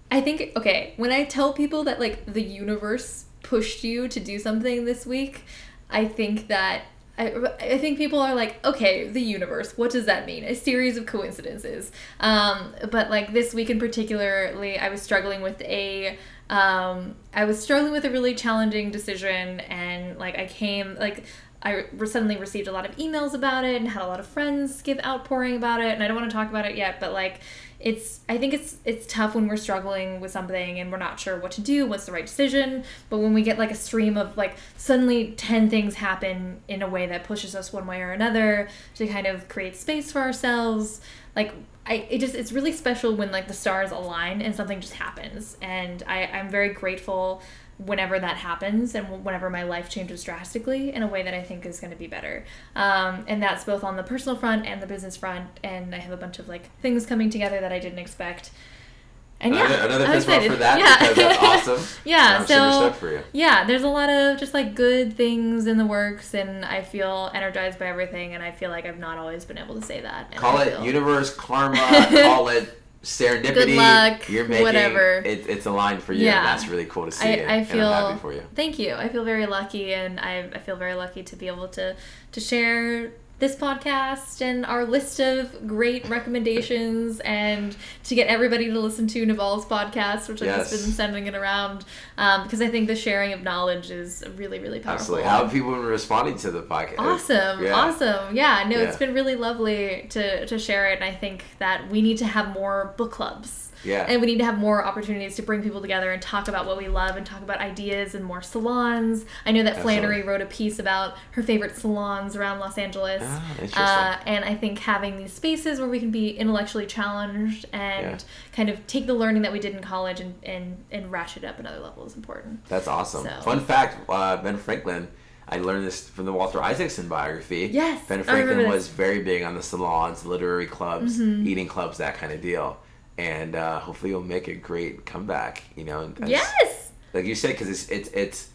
I think okay when I tell people that like the universe pushed you to do something this week, I think that I, I think people are like, okay, the universe, what does that mean? A series of coincidences. Um, but like this week in particularly, I was struggling with a, um, I was struggling with a really challenging decision, and like I came like. I suddenly received a lot of emails about it and had a lot of friends give outpouring about it, and I don't want to talk about it yet, but like it's I think it's it's tough when we're struggling with something and we're not sure what to do, what's the right decision. But when we get like a stream of like suddenly ten things happen in a way that pushes us one way or another to kind of create space for ourselves, like I it just it's really special when like the stars align and something just happens. And I I'm very grateful whenever that happens and whenever my life changes drastically in a way that I think is going to be better. Um, and that's both on the personal front and the business front. And I have a bunch of like things coming together that I didn't expect. And yeah, another, another fist for that yeah. because that's awesome. yeah, so yeah, there's a lot of just like good things in the works, and I feel energized by everything, and I feel like I've not always been able to say that. Call it feel... universe, karma, call it serendipity. Good luck. You're making whatever. It, it's aligned for you. Yeah. that's really cool to see. I, I feel happy for you. Thank you. I feel very lucky, and I, I feel very lucky to be able to to share this podcast and our list of great recommendations and to get everybody to listen to Naval's podcast, which yes. I've just been sending it around um, because I think the sharing of knowledge is really, really powerful. Absolutely. How have people been responding to the podcast? Awesome. Yeah. Awesome. Yeah. No, yeah. it's been really lovely to, to share it. And I think that we need to have more book clubs yeah. And we need to have more opportunities to bring people together and talk about what we love and talk about ideas and more salons. I know that Absolutely. Flannery wrote a piece about her favorite salons around Los Angeles. Ah, interesting. Uh, and I think having these spaces where we can be intellectually challenged and yeah. kind of take the learning that we did in college and, and, and ratchet it up another level is important. That's awesome. So. Fun fact uh, Ben Franklin. I learned this from the Walter Isaacson biography. Yes. Ben Franklin was very big on the salons, literary clubs, mm-hmm. eating clubs, that kind of deal and uh, hopefully you'll make a great comeback. You know, yes, like you said, because it's it's it's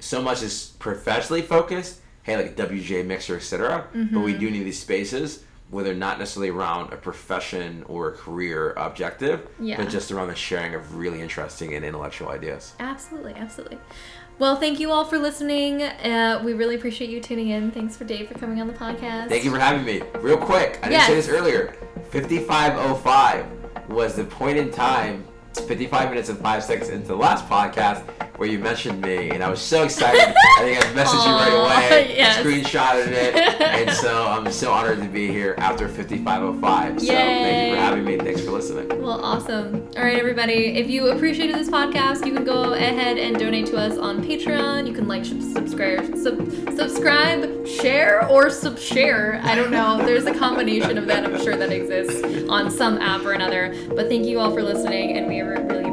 so much is professionally focused. Hey, like WJ Mixer, etc. Mm-hmm. But we mm-hmm. do need these spaces where they're not necessarily around a profession or a career objective, yeah. but just around the sharing of really interesting and intellectual ideas. Absolutely, absolutely. Well, thank you all for listening. Uh, we really appreciate you tuning in. Thanks for Dave for coming on the podcast. Thank you for having me. Real quick, I didn't say this earlier. 5505 was the point in time 55 minutes and 5 seconds into the last podcast where you mentioned me, and I was so excited. I think I messaged you right away, yes. screenshotted it, and so I'm so honored to be here after 5505. So Yay. thank you for having me. Thanks for listening. Well, awesome. All right, everybody. If you appreciated this podcast, you can go ahead and donate to us on Patreon. You can like, subscribe, sub, subscribe, share, or sub share. I don't know. There's a combination of that. I'm sure that exists on some app or another. But thank you all for listening, and we really